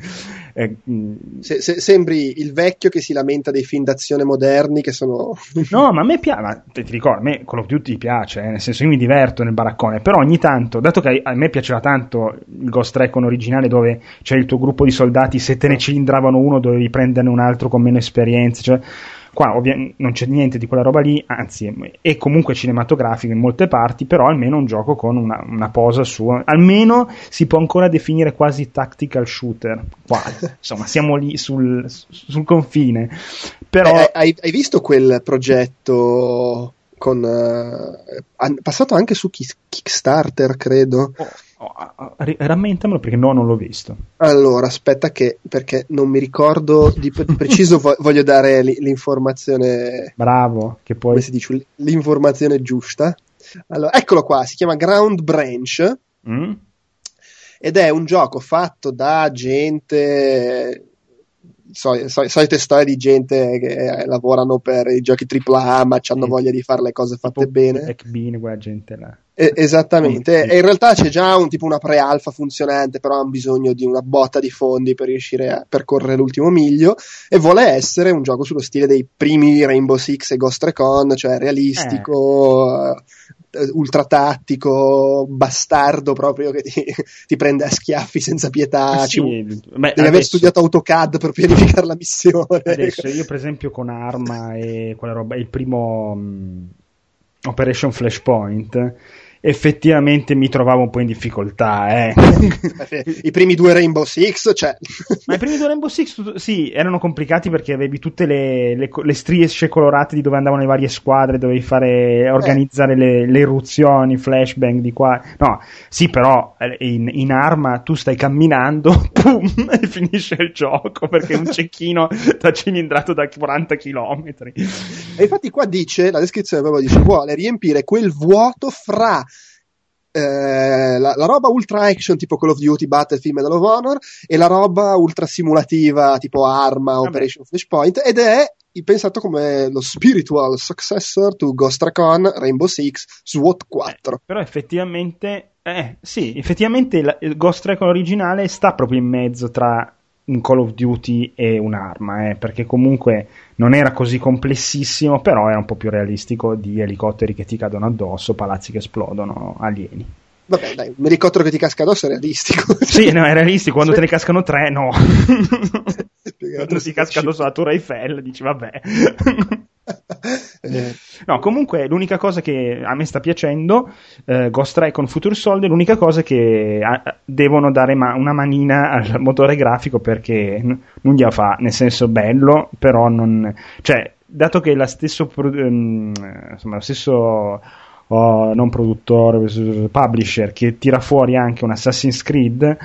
B: Eh, mm. se, se, sembri il vecchio che si lamenta dei film d'azione moderni che sono...
A: no, ma a me piace, ti ricordo, a me Call of Duty piace, eh, nel senso io mi diverto nel baraccone, però ogni tanto, dato che a me piaceva tanto il Ghost Recon originale dove c'è il tuo gruppo di soldati, se te ne cilindravano uno dovevi prenderne un altro con meno esperienze, cioè Qua ovvia- non c'è niente di quella roba lì, anzi è comunque cinematografico in molte parti, però almeno un gioco con una, una posa sua. Almeno si può ancora definire quasi tactical shooter. Quasi. Insomma, siamo lì sul, sul confine. Però...
B: Eh, hai, hai visto quel progetto con, uh, passato anche su Kickstarter, credo.
A: Oh, oh, rammentamelo perché no, non l'ho visto.
B: Allora, aspetta che perché non mi ricordo di preciso, voglio dare l'informazione.
A: Bravo, che poi.
B: Come si dice? L'informazione giusta. Allora, eccolo qua, si chiama Ground Branch. Mm? Ed è un gioco fatto da gente sol- sol- solite storie di gente che eh, lavorano per i giochi AAA ma hanno voglia di fare le cose fatte bene.
A: Black Bean, quella gente là.
B: Eh, esattamente, e in realtà c'è già un tipo una pre-alfa funzionante, però hanno bisogno di una botta di fondi per riuscire a percorrere l'ultimo miglio e vuole essere un gioco sullo stile dei primi Rainbow Six e Ghost Recon, cioè realistico, eh. Eh, ultra tattico, bastardo proprio che ti, ti, prende a schiaffi senza pietà. Ah, sì, Beh, devi aver studiato AutoCAD per pianificare la missione.
A: Adesso io, per esempio, con Arma e quella roba, il primo um, Operation Flashpoint effettivamente mi trovavo un po' in difficoltà. Eh.
B: I primi due Rainbow Six, cioè...
A: Ma i primi due Rainbow Six, sì, erano complicati perché avevi tutte le, le, le strisce colorate di dove andavano le varie squadre, dovevi fare, organizzare eh. le, le, eruzioni, flashbang di qua. No, sì, però eh, in, in arma tu stai camminando, pum, e finisce il gioco perché un cecchino ti ha cilindrato da 40 km.
B: E infatti qua dice, la descrizione proprio dice, vuole riempire quel vuoto fra eh, la, la, roba ultra action tipo Call of Duty, Battlefield, Medal of Honor e la roba ultra simulativa tipo Arma. Operation Flashpoint ed è pensato come lo spiritual successor to Ghost Recon, Rainbow Six, SWAT 4.
A: Eh, però effettivamente, eh, sì, effettivamente il Ghost Recon originale sta proprio in mezzo tra un Call of Duty e un'arma, eh, perché comunque non era così complessissimo, però era un po' più realistico di elicotteri che ti cadono addosso, palazzi che esplodono, alieni.
B: Vabbè, dai, un elicottero che ti casca addosso è realistico.
A: Sì, no, è realistico. Quando te ne cascano tre, no. Quando ti casca addosso la Tour Eiffel, dici vabbè. Eh. No, comunque l'unica cosa che a me sta piacendo, eh, Ghost Recon Future Soldier, l'unica cosa che a, devono dare ma- una manina al motore grafico perché n- non gliela fa, nel senso bello, però non... Cioè, dato che la stesso... Um, insomma, lo stesso... Oh, non produttore, publisher che tira fuori anche un Assassin's Creed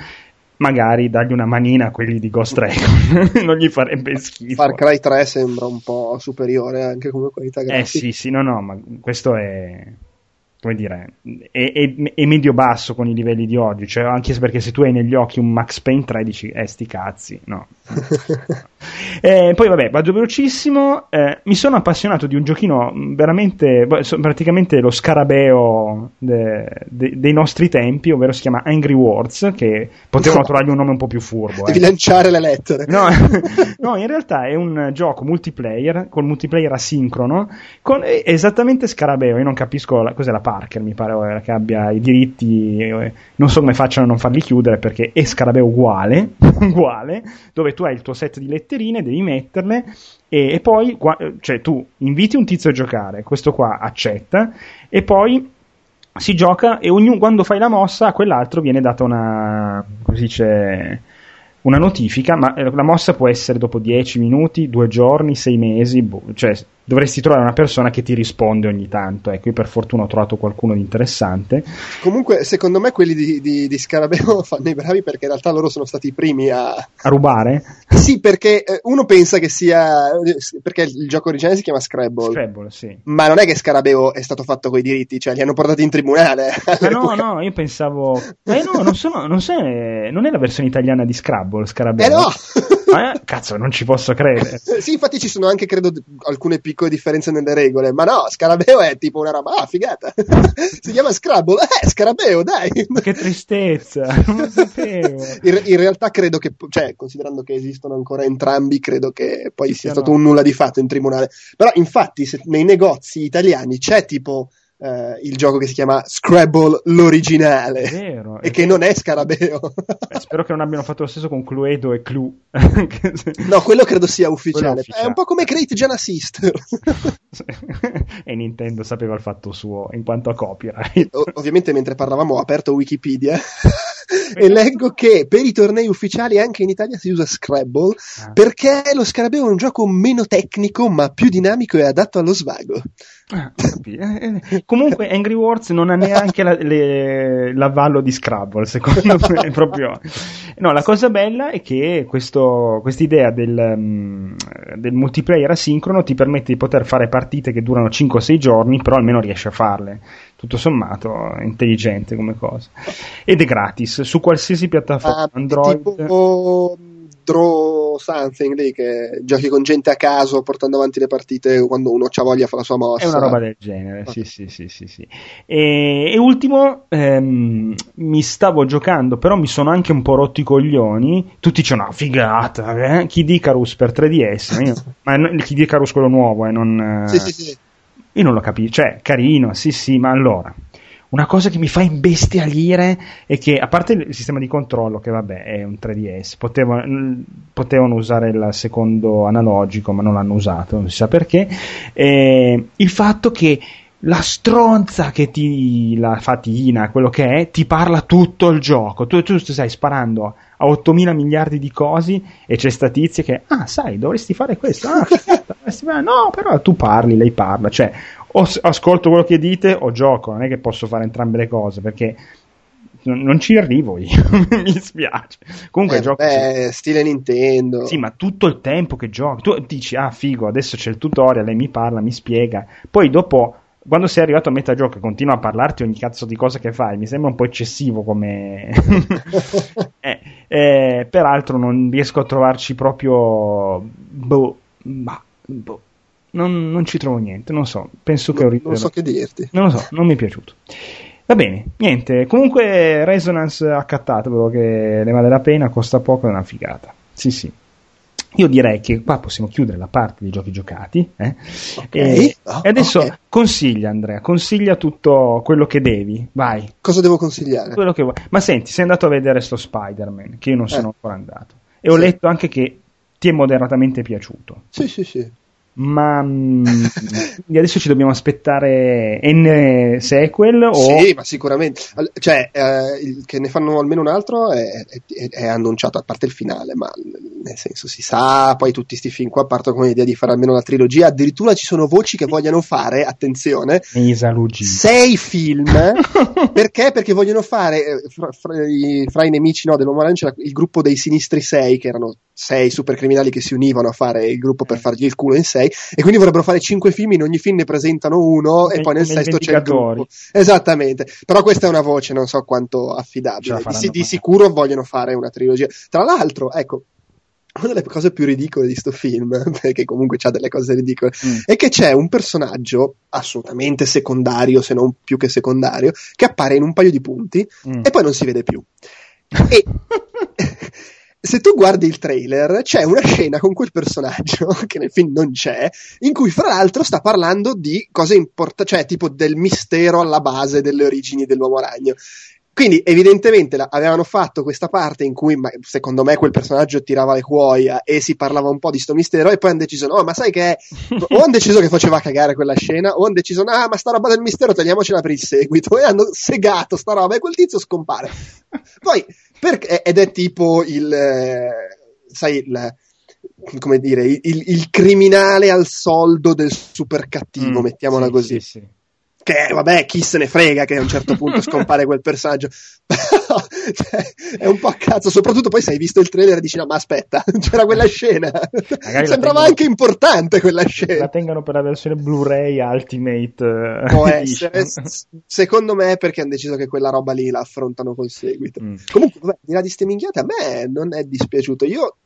A: magari dargli una manina a quelli di Ghost Recon. Non gli farebbe schifo.
B: Far Cry 3 sembra un po' superiore anche come qualità grafica.
A: eh sì sì no no ma questo è come dire, è, è, è medio-basso con i livelli di oggi, cioè anche perché se tu hai negli occhi un Max Payne 3 dici, eh sti cazzi, no. eh, poi vabbè, vado velocissimo, eh, mi sono appassionato di un giochino veramente, praticamente lo scarabeo de, de, dei nostri tempi, ovvero si chiama Angry Words, che potevano no. trovargli un nome un po' più furbo.
B: Devi
A: eh.
B: lanciare le lettere.
A: No, no, in realtà è un gioco multiplayer, con multiplayer asincrono, con esattamente scarabeo, io non capisco la, cos'è la Parker, mi pare che abbia i diritti, eh, non so come facciano a non farli chiudere perché è Scarabeo uguale, uguale, dove tu hai il tuo set di letterine, devi metterle e, e poi, cioè tu inviti un tizio a giocare, questo qua accetta e poi si gioca e ognuno, quando fai la mossa a quell'altro viene data una, dice, una notifica, ma eh, la mossa può essere dopo 10 minuti, 2 giorni, 6 mesi, boh, cioè dovresti trovare una persona che ti risponde ogni tanto. Ecco, io per fortuna ho trovato qualcuno di interessante.
B: Comunque, secondo me quelli di, di, di Scarabeo fanno i bravi perché in realtà loro sono stati i primi a...
A: A rubare?
B: Sì, perché eh, uno pensa che sia... perché il gioco originale si chiama Scrabble.
A: Scrabble, sì.
B: Ma non è che Scarabeo è stato fatto con i diritti, cioè li hanno portati in tribunale.
A: Ah, no, no, io pensavo... Eh no, non, sono, non, sei, non è la versione italiana di Scrabble, Scarabeo.
B: Eh no!
A: eh, cazzo, non ci posso credere.
B: sì, infatti ci sono anche, credo, alcune piccole differenze nelle regole. Ma no, Scarabeo è tipo una roba, ah, figata. si chiama Scrabble. Eh, Scarabeo, dai.
A: che tristezza, non lo sapevo.
B: In, in, realtà credo che, cioè, considerando che esistono ancora entrambi, credo che poi sia stato no. un nulla di fatto in tribunale. Però, infatti, se nei negozi italiani c'è tipo Uh, il gioco che si chiama Scrabble l'originale
A: vero,
B: e che vero. non è Scarabeo.
A: Beh, spero che non abbiano fatto lo stesso con Cluedo e Clue.
B: no, quello credo sia ufficiale. È, è un po' come Great Gen Sister.
A: e Nintendo sapeva il fatto suo in quanto a copyright.
B: O- ovviamente mentre parlavamo ho aperto Wikipedia e leggo che per i tornei ufficiali anche in Italia si usa Scrabble ah. perché lo Scarabeo è un gioco meno tecnico ma più dinamico e adatto allo svago.
A: Ah. Comunque Angry Wars non ha neanche la, le, l'avallo di Scrabble, secondo me. proprio... No, la cosa bella è che questa idea del, um, del, multiplayer asincrono ti permette di poter fare partite che durano 5-6 giorni, però almeno riesci a farle. Tutto sommato è intelligente come cosa. Ed è gratis su qualsiasi piattaforma ah, Android.
B: Tipo draw something lì che giochi con gente a caso portando avanti le partite quando uno ha voglia fa la sua mossa.
A: È una roba del genere, okay. sì, sì, sì, sì, E, e ultimo, ehm, mi stavo giocando, però mi sono anche un po' rotto i coglioni. Tutti dicono, no, figata, eh? Kid Icarus per 3DS, ma, io, ma il Kid Icarus quello nuovo, eh, non...
B: Sì, sì, sì.
A: Io non lo capisco, cioè, carino, sì, sì, ma allora una cosa che mi fa imbestialire è che, a parte il sistema di controllo, che vabbè è un 3DS, potevano, potevano usare il secondo analogico, ma non l'hanno usato, non si sa perché, eh, il fatto che la stronza che ti, la fatina, quello che è, ti parla tutto il gioco. Tu, tu stai sparando a 8000 miliardi di cose e c'è sta tizia che, ah, sai, dovresti fare questo. Ah. No, però tu parli, lei parla. Cioè, o ascolto quello che dite o gioco, non è che posso fare entrambe le cose perché non ci arrivo io, mi spiace. Comunque
B: eh,
A: gioco.
B: Beh, stile Nintendo.
A: Sì, ma tutto il tempo che gioco, tu dici, ah, figo, adesso c'è il tutorial, lei mi parla, mi spiega. Poi dopo, quando sei arrivato a metà gioco e continua a parlarti ogni cazzo di cosa che fai, mi sembra un po' eccessivo come. eh, eh, peraltro, non riesco a trovarci proprio. Boh, ma. Boh non, non ci trovo niente, non so, penso che...
B: Non, non so che dirti.
A: Non lo so, non mi è piaciuto. Va bene, niente, comunque Resonance accattatevelo che ne vale la pena, costa poco, è una figata. Sì, sì. Io direi che qua possiamo chiudere la parte dei giochi giocati. Eh?
B: Okay.
A: E, oh, e, adesso okay. consiglia, Andrea, consiglia tutto quello che devi. Vai.
B: Cosa devo consigliare?
A: Quello che vuoi. Ma senti, sei andato a vedere sto Spider-Man, che io non sono eh. ancora andato. E ho sì. letto anche che ti è moderatamente piaciuto.
B: Sì, sì, sì
A: ma mm, adesso ci dobbiamo aspettare N sequel o...
B: sì ma sicuramente. Cioè eh, il, che ne fanno almeno un altro è, è, è, annunciato a parte il finale ma nel senso si sa poi tutti sti film qua partono con l'idea di fare almeno una trilogia. Addirittura ci sono voci che vogliono fare attenzione sei film. Perché? perché vogliono fare eh, fra, fra, i, fra i nemici no, dell'uomo arancia il gruppo dei sinistri sei che erano sei super criminali che si univano a fare il gruppo per fargli il culo in sei e quindi vorrebbero fare cinque film, in ogni film ne presentano uno come, e poi nel sesto c'è il gruppo. Esattamente, però questa è una voce, non so quanto affidabile. Di, di sicuro vogliono fare una trilogia. Tra l'altro, ecco, una delle cose più ridicole di sto film, perché comunque c'ha delle cose ridicole, mm. è che c'è un personaggio assolutamente secondario, se non più che secondario, che appare in un paio di punti mm. e poi non si vede più. E se tu guardi il trailer, c'è una scena con quel personaggio, che nel film non c'è, in cui fra l'altro sta parlando di cose importanti, cioè tipo del mistero alla base delle origini dell'uomo ragno. Quindi, evidentemente, la, avevano fatto questa parte in cui, ma, secondo me, quel personaggio tirava le cuoia e si parlava un po' di sto mistero, e poi hanno deciso, no, ma sai che. o hanno deciso che faceva cagare quella scena, o hanno deciso, ah, ma sta roba del mistero tagliamocela per il seguito, e hanno segato sta roba, e quel tizio scompare. Poi, per, ed è tipo il. Eh, sai, il come dire, il, il, criminale al soldo del super cattivo, mm, mettiamola sì, così. Sì, sì che vabbè, chi se ne frega che a un certo punto scompare quel personaggio. cioè, è un po' a cazzo, soprattutto poi se hai visto il trailer e dici no, ma aspetta, c'era quella scena. Magari Sembrava tengono, anche importante quella scena.
A: La tengano per la versione Blu-ray Ultimate.
B: Eh, Può essere. Secondo me è perché hanno deciso che quella roba lì la affrontano col seguito. Mm. Comunque, vabbè, di là di ste minchiate, a me non è dispiaciuto. Io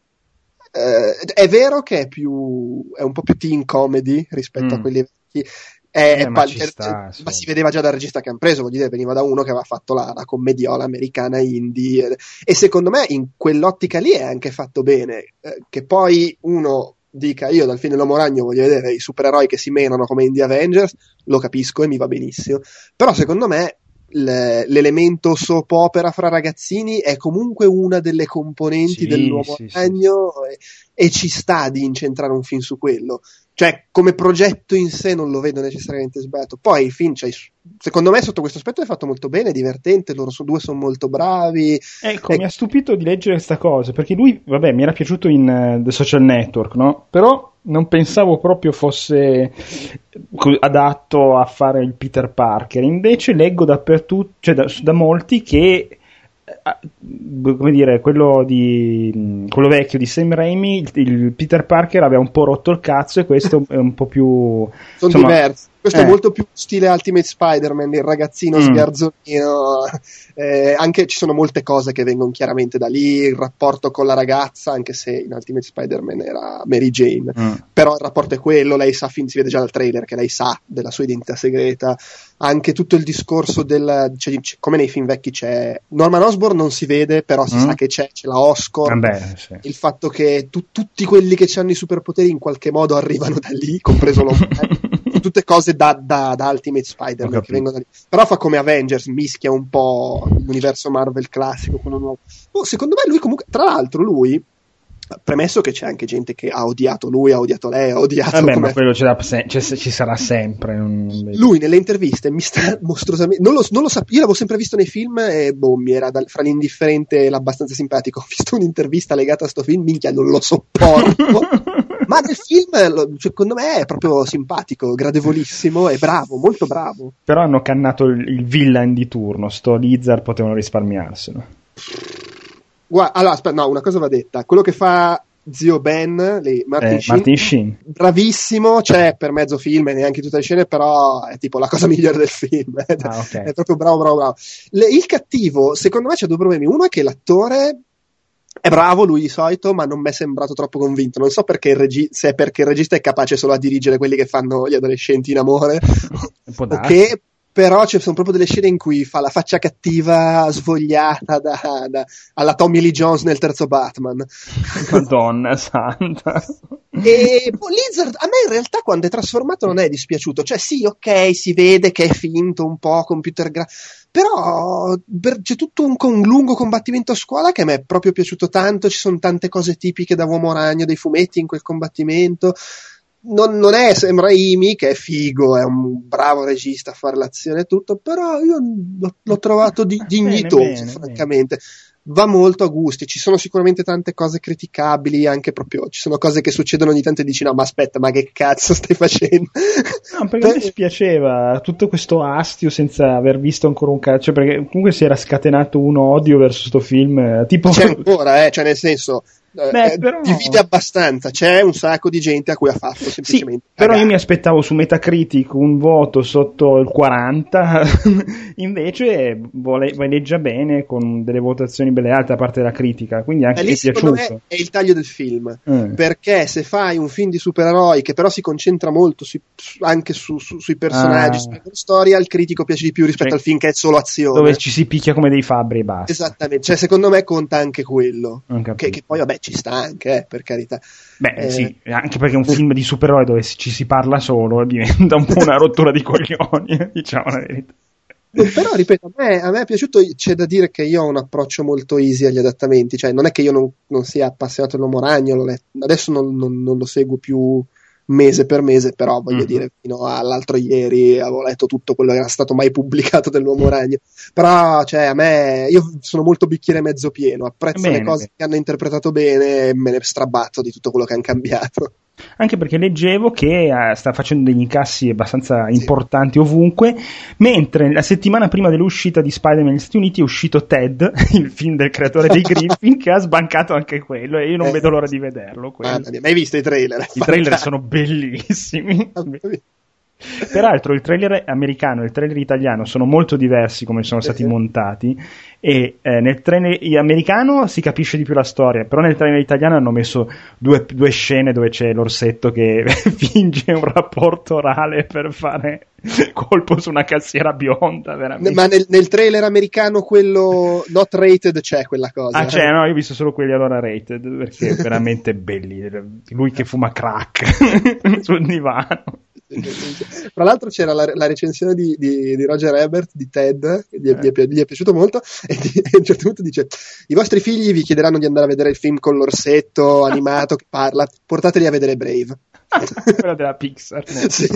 B: eh, è vero che è più è un po' più teen comedy rispetto mm. a quelli vecchi eh, ma, sta, ma si vedeva già dal regista che hanno preso, vuol dire veniva da uno che aveva fatto la, la commediola americana indie e, e, secondo me in quell'ottica lì è anche fatto bene, eh, che poi uno dica io dal film dell'uomo ragno voglio vedere i supereroi che si menano come Indie Avengers, lo capisco e mi va benissimo, però secondo me l'elemento soap opera fra ragazzini è comunque una delle componenti sì, dell'uomo sì, ragno sì. E, e, ci sta di incentrare un film su quello cioè come progetto in sé non lo vedo necessariamente sbagliato. Poi il film, cioè, secondo me, sotto questo aspetto è fatto molto bene, è divertente. Loro su due sono molto bravi.
A: Ecco, e... mi ha stupito di leggere questa cosa perché lui, vabbè, mi era piaciuto in uh, The Social Network, no? Però non pensavo proprio fosse adatto a fare il Peter Parker. Invece leggo dappertutto, cioè da, da molti che Ah, come dire, quello, di, quello vecchio di Sam Raimi, il, il, Peter Parker aveva un po' rotto il cazzo e questo è un po' più...
B: Sono insomma, diversi. Questo eh. è molto più stile Ultimate Spider-Man, il ragazzino mm. sgarzonino. Eh, anche ci sono molte cose che vengono chiaramente da lì. Il rapporto con la ragazza, anche se in Ultimate Spider-Man era Mary Jane. Mm. Però il rapporto è quello. Lei sa, fin si vede già dal trailer che lei sa della sua identità segreta. Anche tutto il discorso del. Cioè, come nei film vecchi c'è. Norman Osborn non si vede, però si mm. sa che c'è. C'è la Oscar.
A: Vabbè, sì.
B: Il fatto che tu, tutti quelli che hanno i superpoteri in qualche modo arrivano da lì, compreso lo tutte cose da, da, da Ultimate Spider-Man che vengono da lì. Però fa come Avengers, mischia un po' l'universo Marvel classico con un nuovo. Oh, secondo me lui comunque, tra l'altro lui premesso che c'è anche gente che ha odiato lui, ha odiato lei, ha odiato.
A: Vabbè, come... ma quello se- ci sarà sempre.
B: Non... Lui nelle interviste mi sta mostruosamente. Non lo, non lo sapevo, io l'avevo sempre visto nei film e boh, mi era dal, fra l'indifferente e l'abbastanza simpatico. Ho visto un'intervista legata a sto film, minchia, non lo sopporto. ma nel film, secondo me, è proprio simpatico, gradevolissimo e bravo, molto bravo.
A: Però hanno cannato il, il villain di turno, sto Lizard potevano risparmiarselo.
B: Guarda, allora, aspetta, no, una cosa va detta. Quello che fa zio Ben, lì, Martin, eh,
A: Sheen, Martin Sheen,
B: bravissimo, c'è per mezzo film e neanche tutte le scene, però è tipo la cosa migliore del film. Ah, okay. È proprio bravo, bravo, bravo. Le, il cattivo, secondo me, c'ha due problemi. Uno è che l'attore è bravo lui di solito, ma non mi è sembrato troppo convinto. Non so perché regi- se è perché il regista è capace solo a dirigere quelli che fanno gli adolescenti in amore, o che però ci sono proprio delle scene in cui fa la faccia cattiva svogliata da, da, alla Tommy Lee Jones nel terzo Batman.
A: Madonna santa.
B: E boh, Lizard a me in realtà quando è trasformato non è dispiaciuto, cioè sì, ok, si vede che è finto un po' computer gra- però per, c'è tutto un, un, lungo combattimento a scuola che a me è proprio piaciuto tanto, ci sono tante cose tipiche da uomo ragno dei fumetti in quel combattimento non, non è sembra Imi che è figo, è un bravo regista a fare l'azione e tutto, però io l'ho, l'ho trovato di, dignitoso, bene, bene, francamente. Bene. Va molto a gusti, ci sono sicuramente tante cose criticabili, anche proprio ci sono cose che succedono ogni tanto e dici no, ma aspetta, ma che cazzo stai facendo?
A: No, perché per... mi spiaceva tutto questo astio senza aver visto ancora un cazzo, perché comunque si era scatenato un odio verso questo film, eh, tipo...
B: C'è ancora, eh, cioè nel senso, Beh, eh, però... divide abbastanza, c'è un sacco di gente a cui ha fatto semplicemente.
A: Sì, però io mi aspettavo su Metacritic un voto sotto il 40, invece vole- valeggia bene con delle votazioni belle alte da parte della critica, quindi anche eh, mi è piaciuto.
B: è il taglio del film, eh. perché se fai un film di supereroi che però si concentra molto sui, anche su, su, sui personaggi, ah. sulla storia, al critico piace di più rispetto cioè, al film che è solo azione.
A: Dove ci si picchia come dei fabbri e basta.
B: Esattamente, cioè secondo me conta anche quello, che, che poi vabbè ci sta anche, eh, per carità.
A: Beh, eh, sì, anche perché un film di supereroi dove ci si parla solo diventa un po' una rottura di coglioni, diciamo la verità.
B: Però, ripeto, a me, a me, è piaciuto, c'è da dire che io ho un approccio molto easy agli adattamenti, cioè non è che io non, non sia appassionato all'uomo ragno, adesso non, non, non, lo seguo più mese per mese, però voglio mm-hmm. dire, fino all'altro ieri avevo letto tutto quello che era stato mai pubblicato dell'Uomo Ragno. Però, cioè, a me, io sono molto bicchiere mezzo pieno, apprezzo bene, le cose bene. che hanno interpretato bene e me ne strabatto di tutto quello che hanno cambiato.
A: Anche perché leggevo che uh, sta facendo degli incassi abbastanza sì. importanti ovunque, mentre la settimana prima dell'uscita di Spider-Man negli Stati Uniti è uscito Ted, il film del creatore dei Griffin, che ha sbancato anche quello e io non eh. vedo l'ora di vederlo.
B: Quello. Ah, mai visto i trailer?
A: I trailer sono bellissimi. Peraltro il trailer americano e il trailer italiano sono molto diversi come sono stati montati e eh, nel trailer americano si capisce di più la storia, però nel trailer italiano hanno messo due, due scene dove c'è l'orsetto che finge un rapporto orale per fare colpo su una cassiera bionda, veramente.
B: Ma nel, nel, trailer americano quello not rated c'è quella cosa.
A: Ah, c'è, no, io ho visto solo quelli allora rated perché veramente belli. Lui che fuma crack sul divano.
B: Tra l'altro c'era la, la recensione di, di, di, Roger Ebert di Ted, che gli, eh. gli, è, gli, è, piaciuto molto, e, di, e, a un certo punto dice: I vostri figli vi chiederanno di andare a vedere il film con l'orsetto animato che parla, portateli a vedere Brave.
A: Quello della Pixar. No? Sì.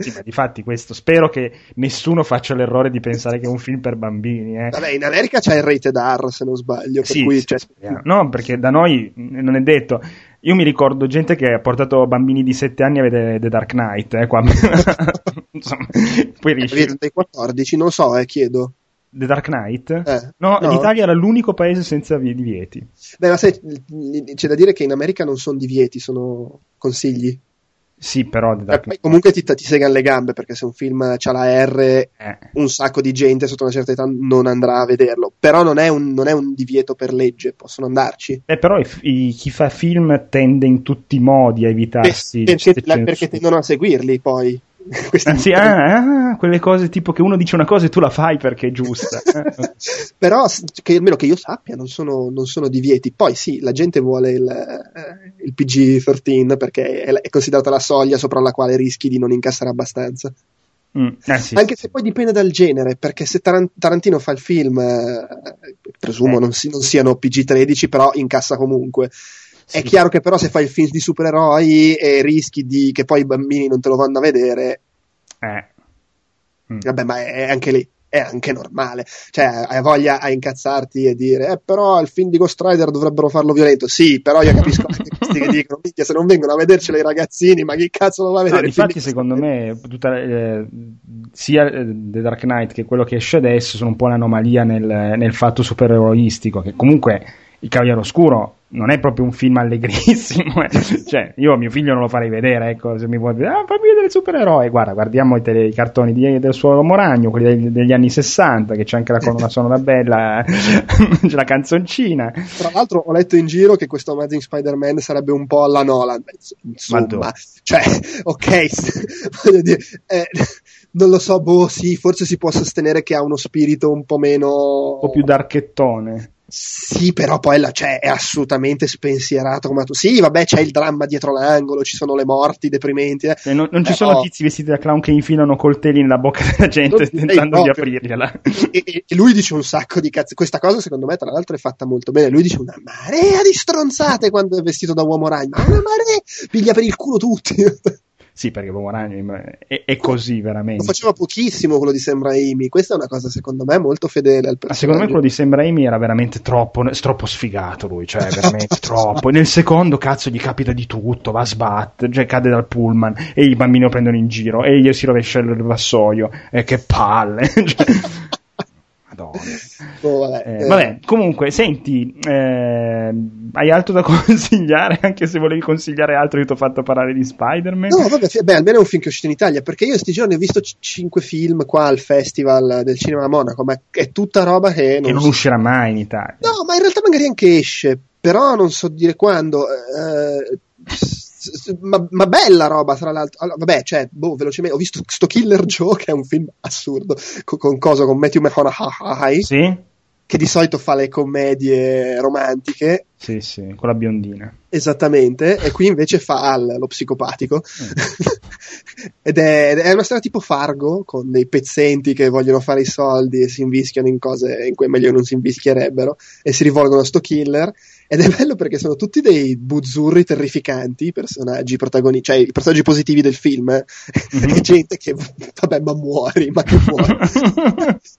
A: sì, ma di fatti questo spero che nessuno faccia l'errore di pensare che è un film per bambini. Eh.
B: Vabbè, in America c'è il rated R se non sbaglio. Per sì, cui, cioè...
A: No, perché da noi non è detto. Io mi ricordo gente che ha portato bambini di 7 anni a vedere The Dark Knight. Eh, qua.
B: Insomma, poi riesci... Dei 14, non so, eh, chiedo.
A: The Dark Knight? Eh, no, no, l'Italia era l'unico paese senza divieti.
B: Beh, ma sai, c'è da dire che in America non sono divieti, sono consigli.
A: Sì, però
B: eh, comunque ti, ti segano le gambe perché se un film ha la R, eh. un sacco di gente sotto una certa età non andrà a vederlo. Però non è un, non è un divieto per legge, possono andarci.
A: Eh, però i, i, chi fa film tende in tutti i modi a evitarsi.
B: Beh, perché, perché tendono a seguirli poi.
A: Sì, ah, ah, quelle cose tipo che uno dice una cosa e tu la fai perché è giusta.
B: Però, che, almeno che io sappia, non sono, non sono divieti. Poi sì, la gente vuole il, eh, il PG-13 perché è, è, considerata la soglia sopra la quale rischi di non incassare abbastanza. Mm, eh sì, Anche se poi dipende dal genere, perché se Tarantino fa il film, eh, presumo eh. non, si, non siano PG-13, però incassa comunque. È chiaro che però se fai il film di supereroi e rischi di che poi i bambini non te lo vanno a vedere,
A: eh.
B: mm. vabbè, ma è, è anche lì è anche normale. Cioè, hai voglia a incazzarti e dire, eh, però il film di Ghost Rider dovrebbero farlo violento. Sì, però io capisco anche questi che dicono, minchia, se non vengono a vedercelo i ragazzini, ma chi cazzo lo va a vedere? No,
A: infatti, secondo me, tutta, eh, sia eh, The Dark Knight che quello che esce adesso sono un po' un'anomalia nel, nel fatto supereroistico, che comunque il Cavaliere Oscuro non è proprio un film allegrissimo. Eh. cioè, io a mio figlio non lo farei vedere, ecco, se mi vuoi dire, ah, fammi vedere il supereroe. Guarda, guardiamo i, tele, i cartoni di, del suo Moragno, quelli degli, degli, anni 60, che c'è anche la colonna sonora bella, c'è la canzoncina.
B: Tra l'altro ho letto in giro che questo Amazing Spider-Man sarebbe un po' alla Nolan. Insomma, cioè, ok, voglio dire, eh, non lo so, boh, sì, forse si può sostenere che ha uno spirito un po' meno...
A: Un po' più darchettone.
B: Sì, però poi la, cioè, è assolutamente spensierato come tu. Sì, vabbè, c'è il dramma dietro l'angolo, ci sono le morti deprimenti. Eh.
A: Eh, non, non ci sono tizi vestiti da clown che infilano coltelli nella bocca della gente tentando di aprirgliela.
B: E, e, e, lui dice un sacco di cazzo. Questa cosa, secondo me, tra l'altro, è fatta molto bene. Lui dice una marea di stronzate quando è vestito da uomo ragno. Ma una marea, piglia per il culo tutti.
A: Sì, perché L'uomo ragno è, è, così veramente.
B: Lo faceva pochissimo quello di Sam Raimi. Questa è una cosa, secondo me, molto fedele al personaggio.
A: Ah, secondo me quello di Sam Raimi era veramente troppo, troppo sfigato lui, cioè veramente troppo. E nel secondo, cazzo, gli capita di tutto, va a sbattere, cioè cade dal pullman e i bambini lo prendono in giro e gli si rovescia il vassoio. E che palle. cioè, Madonna. Oh, vabbè, eh, eh. vabbè, comunque, senti, eh, hai altro da consigliare? Anche se volevi consigliare altro, io ti ho fatto parlare di Spider-Man.
B: No, vabbè, beh, almeno è un film che è uscito in Italia, perché io questi giorni ho visto c- 5 film qua al Festival del Cinema a Monaco, ma è tutta roba che
A: non, che non uscirà mai in Italia.
B: No, ma in realtà magari anche esce, però non so dire quando. Eh, ma, ma, bella roba, tra l'altro. Allora, vabbè, cioè, boh, velocemente, ho visto sto Killer Joe, che è un film assurdo, con, con cosa, con Matthew McConaughey.
A: Sì.
B: Che di solito fa le commedie romantiche.
A: Sì, sì, con la biondina.
B: Esattamente, e qui invece fa Al, lo psicopatico. Mm. ed, è, è, una storia tipo Fargo, con dei pezzenti che vogliono fare i soldi e si invischiano in cose in cui meglio non si invischierebbero, e si rivolgono a sto killer ed è bello perché sono tutti dei buzzurri terrificanti, i personaggi protagonisti, cioè i personaggi positivi del film. Mm-hmm. gente che, vabbè, ma muori, ma che muori.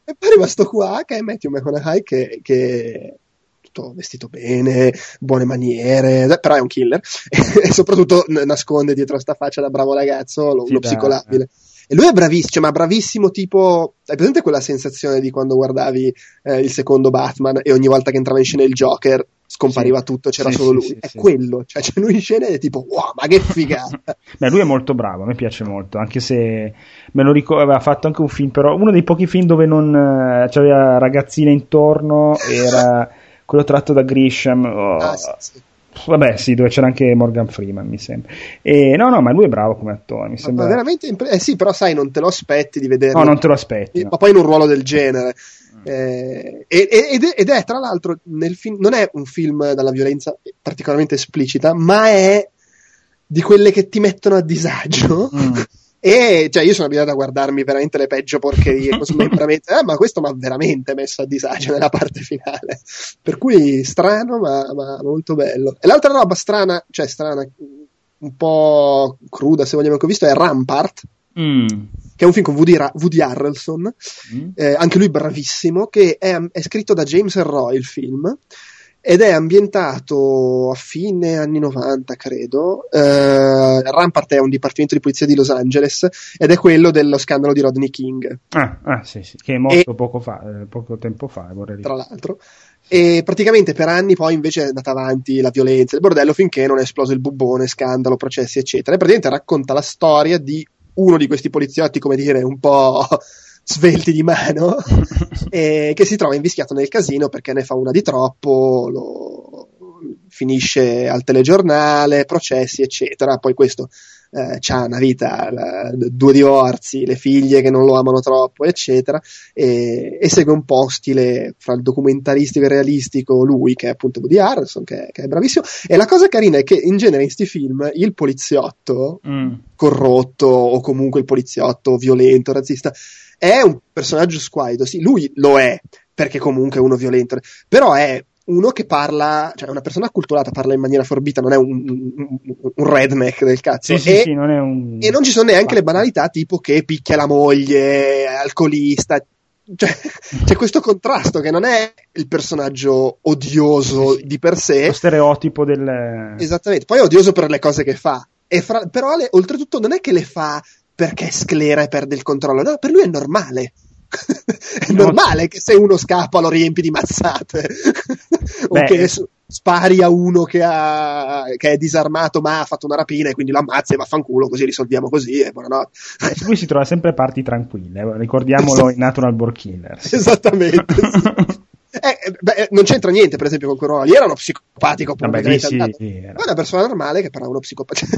B: e poi è rimasto qua che è Matthew McConaughey che, che tutto vestito bene, buone maniere, però è un killer e soprattutto nasconde dietro a sta faccia da bravo ragazzo lo, lo psicolabile. E lui è bravissimo, cioè, ma bravissimo tipo... Hai presente quella sensazione di quando guardavi eh, il secondo Batman e ogni volta che entrava in scena il Joker scompariva sì. tutto, c'era sì, solo lui. è quello, cioè c'è lui in scena e è tipo, wow, ma che figata!
A: Beh, lui è molto bravo, a me piace molto, anche se me lo ricordo, aveva fatto anche un film, però uno dei pochi film dove non uh, c'aveva ragazzine intorno era quello tratto da Grisham. Oh. Ah, sì, Vabbè, sì, dove c'era anche Morgan Freeman, mi sembra. E, no, no, ma lui è bravo come attore. Mi sembra...
B: Ma veramente impre- eh sì, però sai, non te lo aspetti di vedere.
A: No, non te lo aspetti.
B: No. Ma poi in un ruolo del genere. Eh, ed, è, ed, è, tra l'altro nel film, non è un film dalla violenza particolarmente esplicita, ma è di quelle che ti mettono a disagio. Mm. E cioè, io sono abituato a guardarmi veramente le peggio porcherie, eh, ma questo mi ha veramente messo a disagio nella parte finale. Per cui strano, ma, ma, molto bello. E l'altra roba strana, cioè strana, un po' cruda se vogliamo, che ho visto è Rampart. Mm. Che è un film con Woody, Ra- Woody Harrelson, mm. eh, anche lui bravissimo, che è, è scritto da James Roy il film ed è ambientato a fine anni 90, credo. Uh, Rampart è un dipartimento di polizia di Los Angeles ed è quello dello scandalo di Rodney King.
A: Ah, ah sì, sì, che è morto e, poco, fa, eh, poco tempo fa, vorrei
B: dire. Tra l'altro. E praticamente per anni poi invece è andata avanti la violenza del bordello finché non è esploso il bubbone, scandalo, processi, eccetera. E praticamente racconta la storia di uno di questi poliziotti, come dire, un po' svelti di mano, e che si trova invischiato nel casino perché ne fa una di troppo, lo, finisce al telegiornale, processi, eccetera. Poi questo eh, ha una vita, la, due divorzi, le figlie che non lo amano troppo, eccetera, e, e, segue un po' stile fra il documentaristico e il realistico, lui che è appunto Woody Harrelson, che, che, è bravissimo. E la cosa carina è che in genere in questi film il poliziotto mm. corrotto o comunque il poliziotto violento, razzista, è un personaggio squalido, sì, lui lo è, perché comunque è uno violento, però è uno che parla, cioè una persona acculturata, parla in maniera forbita, non è un, un, un redneck del cazzo.
A: Sì,
B: e,
A: sì, sì, non un...
B: e, non ci sono neanche le banalità tipo che picchia la moglie, è alcolista. Cioè, c'è questo contrasto che non è il personaggio odioso di per sé.
A: Lo stereotipo del.
B: Esattamente, poi è odioso per le cose che fa. Fra... però le, oltretutto non è che le fa perché sclera e perde il controllo. No, per lui è normale. è normale che se uno scappa lo riempi di mazzate. O che s- spari a uno che, ha- che è disarmato ma ha fatto una rapina e quindi lo ammazzi e vaffanculo così risolviamo così e buonanotte.
A: Lui si trova sempre parti tranquille, eh, ricordiamolo in Natural Born Killers.
B: esattamente sì. Eh, beh, non c'entra niente per esempio con ruolo lì era uno psicopatico
A: Vabbè, lì sì, sì, era.
B: Una persona normale che però è uno psicopatico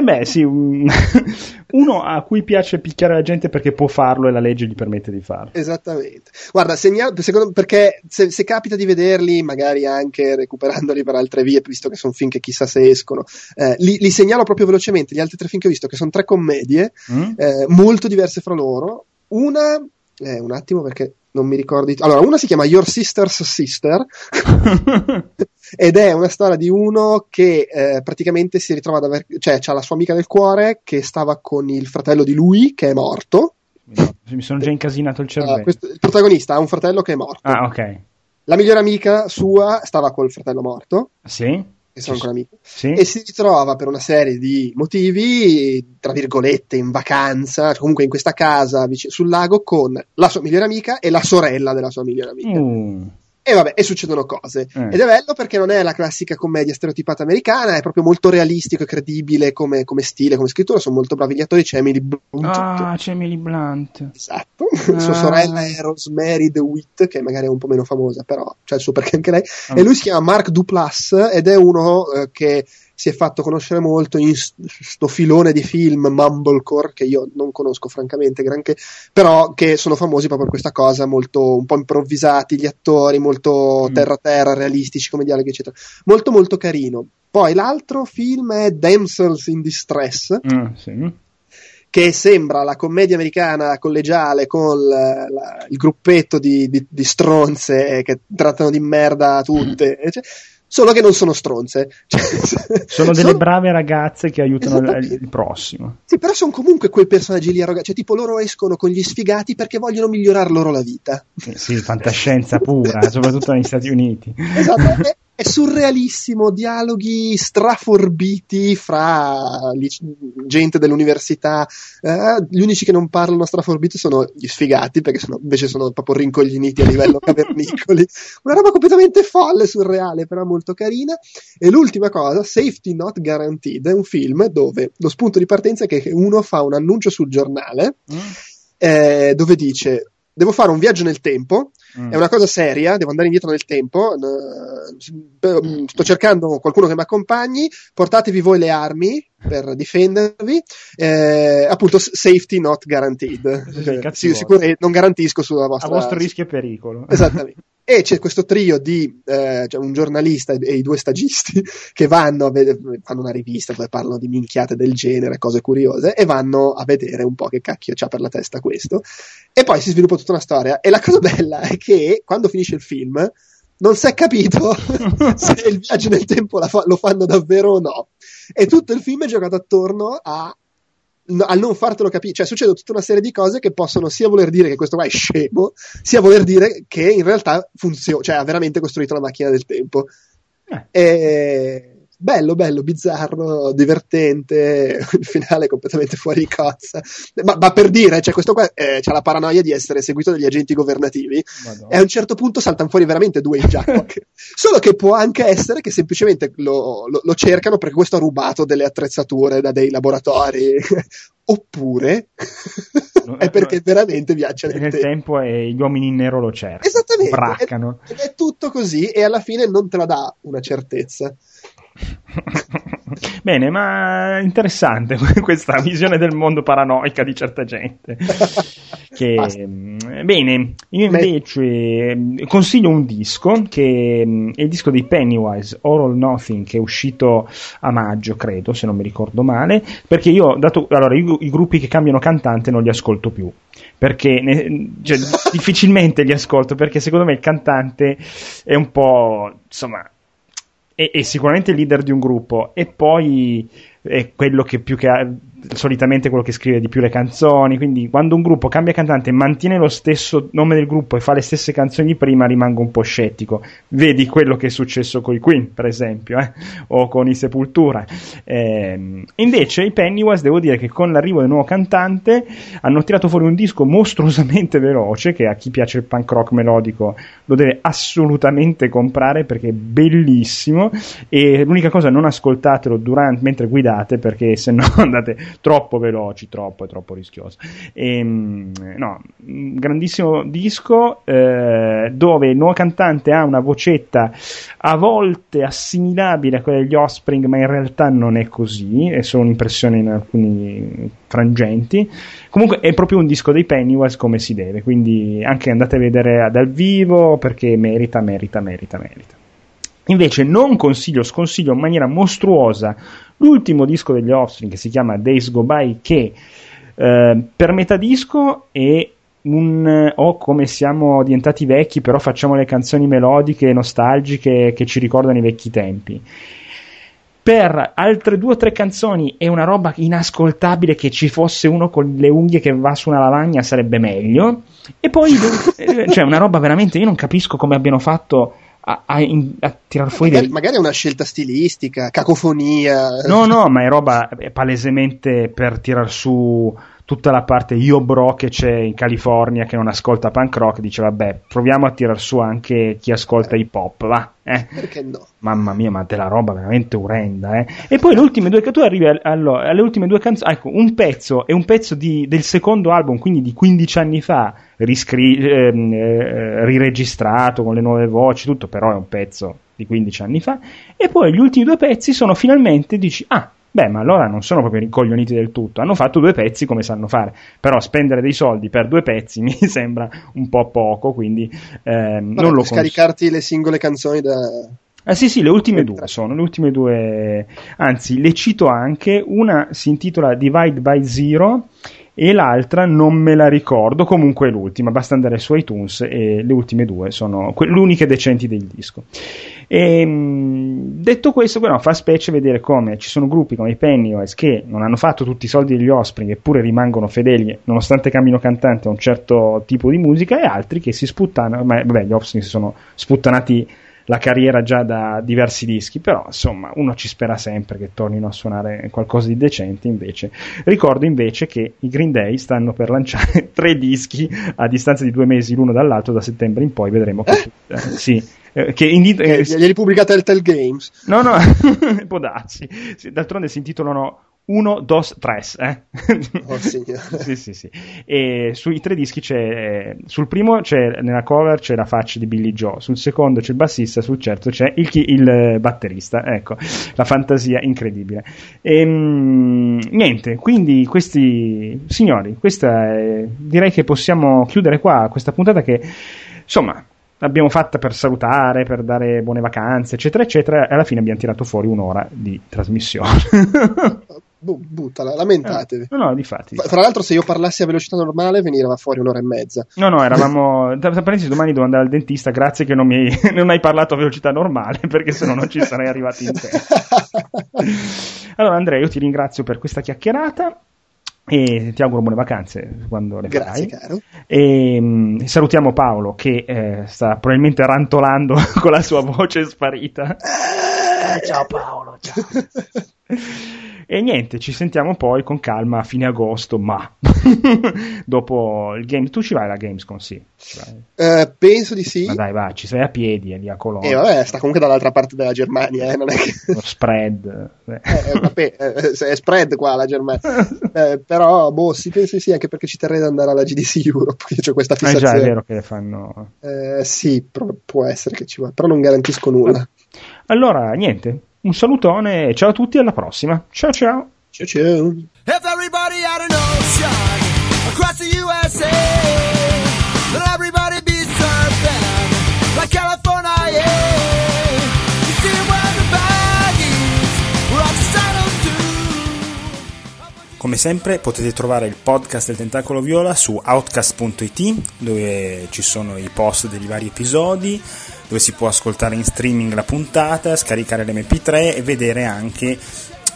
A: Eh beh, sì, un- uno a cui piace picchiare la gente perché può farlo e la legge gli permette di farlo.
B: Esattamente. Guarda, segnalo, secondo, perché se, se capita di vederli, magari anche recuperandoli per altre vie, visto che sono film che chissà se escono, eh, li, li segnalo proprio velocemente. Gli altri tre film che ho visto, che sono tre commedie,
A: Mm?
B: eh, molto diverse fra loro. Una, eh, un attimo perché non mi ricordo. Allora, una si chiama Your Sister's Sister ed è una storia di uno che eh, praticamente si ritrova ad aver, cioè, ha la sua amica del cuore che stava con il fratello di lui che è morto.
A: No, mi sono già incasinato il
B: Uh,
A: cervello.
B: questo- il protagonista ha un fratello che è morto.
A: Ah, ok.
B: La migliore amica sua stava col fratello morto,
A: Sì?
B: Che sono ancora amici,
A: Sì?
B: e si ritrova per una serie di motivi, tra virgolette, in vacanza, cioè comunque in questa casa sul lago con la sua migliore amica e la sorella della sua migliore amica.
A: Uh,
B: E vabbè, e succedono cose.
A: Eh.
B: Ed è bello perché non è la classica commedia stereotipata americana, è proprio molto realistico e credibile come, come stile, come scrittura. Sono molto bravi gli attori. C'è Emily Blunt.
A: ah, c'è Emily Blunt.
B: Esatto,
A: Ah.
B: sua sorella è Rosemary DeWitt, che magari è un po' meno famosa, però c'è il suo perché anche lei.
A: Ah.
B: E lui si chiama Mark Duplass ed è uno eh, che si è fatto conoscere molto in s- sto filone di film Mumblecore, che io non conosco francamente granché, però che sono famosi proprio per questa cosa, molto un po' improvvisati, gli attori, molto
A: Mm.
B: terra-terra, realistici come dialoghi, eccetera. Molto molto carino. Poi l'altro film è Damsels in Distress,
A: Ah, sì.
B: che sembra la commedia americana collegiale con la- la- il gruppetto di, di- di stronze che trattano di merda tutte, cioè, solo che non sono stronze. Cioè,
A: Sono delle brave ragazze che aiutano il,
B: Esattamente.
A: il prossimo.
B: Sì, però sono comunque quei personaggi lì arroganti, cioè tipo loro escono con gli sfigati perché vogliono migliorare loro la vita.
A: Eh, Sì, fantascienza pura, soprattutto negli Stati Uniti.
B: Esatto, è, surrealissimo, dialoghi straforbiti fra gente dell'università. Eh, gli unici che non parlano straforbiti sono gli sfigati, perché sono- invece sono proprio rincoglioniti a livello cavernicoli. Una roba completamente folle, surreale, però molto carina. E l'ultima cosa, Safety Not Guaranteed, è un film dove lo spunto di partenza è che uno fa un annuncio sul giornale
A: Mm?
B: eh, dove dice devo fare un viaggio nel tempo
A: Mm.
B: è una cosa seria, devo andare indietro nel tempo. eh, Sto cercando qualcuno che mi accompagni. Portatevi voi le armi per difendervi. Eh, appunto, safety not guaranteed.
A: Sì, sì,
B: Eh, non garantisco sulla
A: A
B: vostra.
A: vostro rischio e pericolo.
B: Esattamente. E c'è questo trio di eh, cioè un giornalista e, e i due stagisti che vanno a vedere, fanno una rivista dove parlano di minchiate del genere, cose curiose, e vanno a vedere un po' che cacchio c'ha per la testa questo. E poi si sviluppa tutta una storia. E la cosa bella è che quando finisce il film non si è capito se il viaggio nel tempo fa- lo fanno davvero o no. E tutto il film è giocato attorno a no- al non fartelo capire, cioè succede tutta una serie di cose che possono sia voler dire che questo qua è scemo, sia voler dire che in realtà funziona, cioè ha veramente costruito la macchina del tempo.
A: Eh.
B: E bello, bello, bizzarro, divertente, il finale completamente fuori di cozza. Ma, ma per dire, cioè questo qua eh, ha la paranoia di essere seguito dagli agenti governativi
A: Madonna.
B: e a un certo punto saltano fuori veramente due Jack. Solo che può anche essere che semplicemente lo, lo- lo cercano perché questo ha rubato delle attrezzature da dei laboratori. Oppure
A: No,
B: è perché
A: no,
B: veramente viaggia nel,
A: nel
B: tempo.
A: tempo e gli uomini in nero lo cercano.
B: Esattamente.
A: Braccano.
B: Ed è tutto così e alla fine non te la dà una certezza.
A: Bene, ma interessante questa visione del mondo paranoica di certa gente. Che, mh, bene, io invece mh, consiglio un disco che mh, è il disco di Pennywise, Oral Nothing, che è uscito a maggio, credo, se non mi ricordo male, perché io, dato, allora, io i gruppi che cambiano cantante non li ascolto più, perché ne- cioè, difficilmente li ascolto, perché secondo me il cantante è un po', insomma, è, è sicuramente il leader di un gruppo e poi è quello che più che solitamente quello che scrive di più le canzoni, quindi quando un gruppo cambia cantante e mantiene lo stesso nome del gruppo e fa le stesse canzoni di prima rimango un po' scettico. Vedi quello che è successo con i Queen, per esempio, eh? o con i Sepultura. Eh, invece i Pennywise, devo dire che con l'arrivo del nuovo cantante hanno tirato fuori un disco mostruosamente veloce che a chi piace il punk rock melodico lo deve assolutamente comprare perché è bellissimo e l'unica cosa non ascoltatelo durante, mentre guidate perché se no andate troppo veloci, troppo, troppo rischioso. E, ehm, no, grandissimo disco eh, dove il nuovo cantante ha una vocetta a volte assimilabile a quella degli Offspring, ma in realtà non è così, è solo un'impressione in alcuni frangenti. Comunque è proprio un disco dei Pennywise come si deve, quindi anche andate a vedere dal vivo perché merita, merita, merita, merita. Invece non consiglio, sconsiglio in maniera mostruosa l'ultimo disco degli Offspring che si chiama Days Go By che eh, per metà disco è un o oh, come siamo diventati vecchi però facciamo le canzoni melodiche nostalgiche che ci ricordano i vecchi tempi. Per altre due o tre canzoni è una roba inascoltabile che ci fosse uno con le unghie che va su una lavagna sarebbe meglio. E poi eh, cioè una roba veramente io non capisco come abbiano fatto a, a, a tirar fuori
B: magari, del... magari, è una scelta stilistica cacofonia.
A: No no ma è roba palesemente per tirar su tutta la parte io bro che c'è in California che non ascolta punk rock dice vabbè proviamo a tirar su anche chi ascolta hip hop va eh.
B: perché no
A: mamma mia ma della roba veramente orrenda eh. e poi le ultime due tu arrivi allora, alle ultime due canzoni ecco un pezzo è un pezzo di, del secondo album quindi di 15 anni fa riscri- ehm, eh, riregistrato con le nuove voci tutto però è un pezzo di 15 anni fa e poi gli ultimi due pezzi sono finalmente dici ah Beh, ma allora non sono proprio rincoglioniti del tutto. Hanno fatto due pezzi come sanno fare. Però spendere dei soldi per due pezzi mi sembra un po' poco. Quindi ehm, Vabbè, non lo
B: scaricarti cons- le singole canzoni da.
A: Ah sì, sì, le ultime due sono, le ultime due, anzi, le cito anche, una si intitola Divide by Zero e l'altra non me la ricordo, comunque è l'ultima, basta andare su iTunes e le ultime due sono que- le uniche decenti del disco. E, ehm, detto questo, però, fa specie vedere come ci sono gruppi come i Pennywise che non hanno fatto tutti i soldi degli Offspring eppure rimangono fedeli nonostante cambino cantante a un certo tipo di musica e altri che si sputtano, ma vabbè gli Offspring si sono sputtanati la carriera già da diversi dischi, però insomma uno ci spera sempre che tornino a suonare qualcosa di decente invece. Ricordo invece che i Green Day stanno per lanciare tre dischi a distanza di due mesi l'uno dall'altro da settembre in poi, vedremo che... Eh? sì,
B: eh, che in, eh, glieli pubblica Telltale Games.
A: No, no, può darsi. D'altronde si intitolano 1, 2, 3. Eh?
B: Oh,
A: sì, sì, sì. E sui tre dischi c'è. Sul primo c'è nella cover c'è la faccia di Billy Joe, sul secondo c'è il bassista, sul certo c'è il, il batterista. Ecco, la fantasia incredibile. E, mh, niente, quindi questi signori, questa è, direi che possiamo chiudere qua questa puntata che insomma l'abbiamo fatta per salutare, per dare buone vacanze, eccetera, eccetera, e alla fine abbiamo tirato fuori un'ora di trasmissione.
B: buttala, lamentatevi.
A: No, no, difatti.
B: Tra l'altro, se io parlassi a velocità normale, veniva fuori un'ora e mezza.
A: No, no, eravamo. Tra parentesi, domani devo andare al dentista. Grazie che non mi non hai parlato a velocità normale, perché se no non ci sarei arrivati in tempo. allora, Andrea, io ti ringrazio per questa chiacchierata e ti auguro buone vacanze quando le
B: Grazie, farai. Caro.
A: E, mh, salutiamo Paolo che eh, sta probabilmente rantolando con la sua voce sparita.
B: Eh, ciao Paolo, ciao.
A: E niente, ci sentiamo poi con calma a fine agosto, ma dopo il game. Tu ci vai alla Gamescom, sì.
B: Uh, penso di sì.
A: Ma dai, va, ci sei a piedi, è lì a Colonia.
B: E eh, vabbè, sta comunque dall'altra parte della Germania, eh, non è che...
A: Lo spread.
B: eh, eh vabbè, eh, è spread qua la Germania. però, boh, sì, penso di sì, anche perché ci terrei ad andare alla GDC Europe, che c'è questa fissazione.
A: Eh già, è vero che le fanno...
B: sì, può essere che ci va, però non garantisco nulla.
A: Allora, niente, un salutone, ciao a tutti, alla prossima. Ciao ciao.
B: Ciao ciao. If everybody had an ocean across the USA, then everybody be surfing like California, yeah. You see where the bag is, we're all
A: just Come sempre potete trovare il podcast del Tentacolo Viola su outcast.it dove ci sono i post dei vari episodi dove si può ascoltare in streaming la puntata, scaricare l'MP3 e vedere anche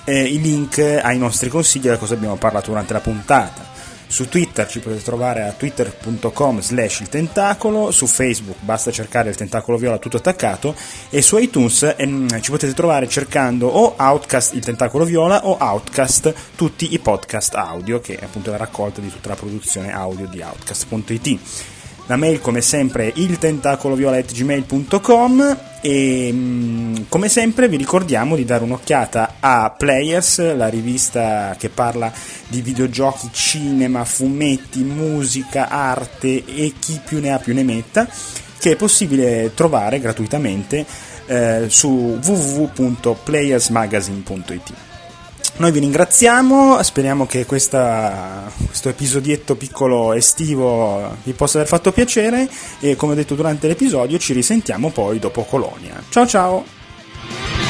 A: eh, i link ai nostri consigli da cosa abbiamo parlato durante la puntata. Su Twitter ci potete trovare a twitter.com slash il tentacolo, su Facebook basta cercare il tentacolo viola tutto attaccato e su iTunes ehm, ci potete trovare cercando o Outcast il tentacolo viola o Outcast tutti i podcast audio che è appunto la raccolta di tutta la produzione audio di Outcast.it. La mail come sempre il tentacoloviola.gmail.com e mm, come sempre vi ricordiamo di dare un'occhiata a Players, la rivista che parla di videogiochi, cinema, fumetti, musica, arte e chi più ne ha più ne metta, che è possibile trovare gratuitamente eh, su www.playersmagazine.it. Noi vi ringraziamo, speriamo che questa, questo episodietto piccolo estivo vi possa aver fatto piacere e come ho detto durante l'episodio ci risentiamo poi dopo Colonia. Ciao ciao!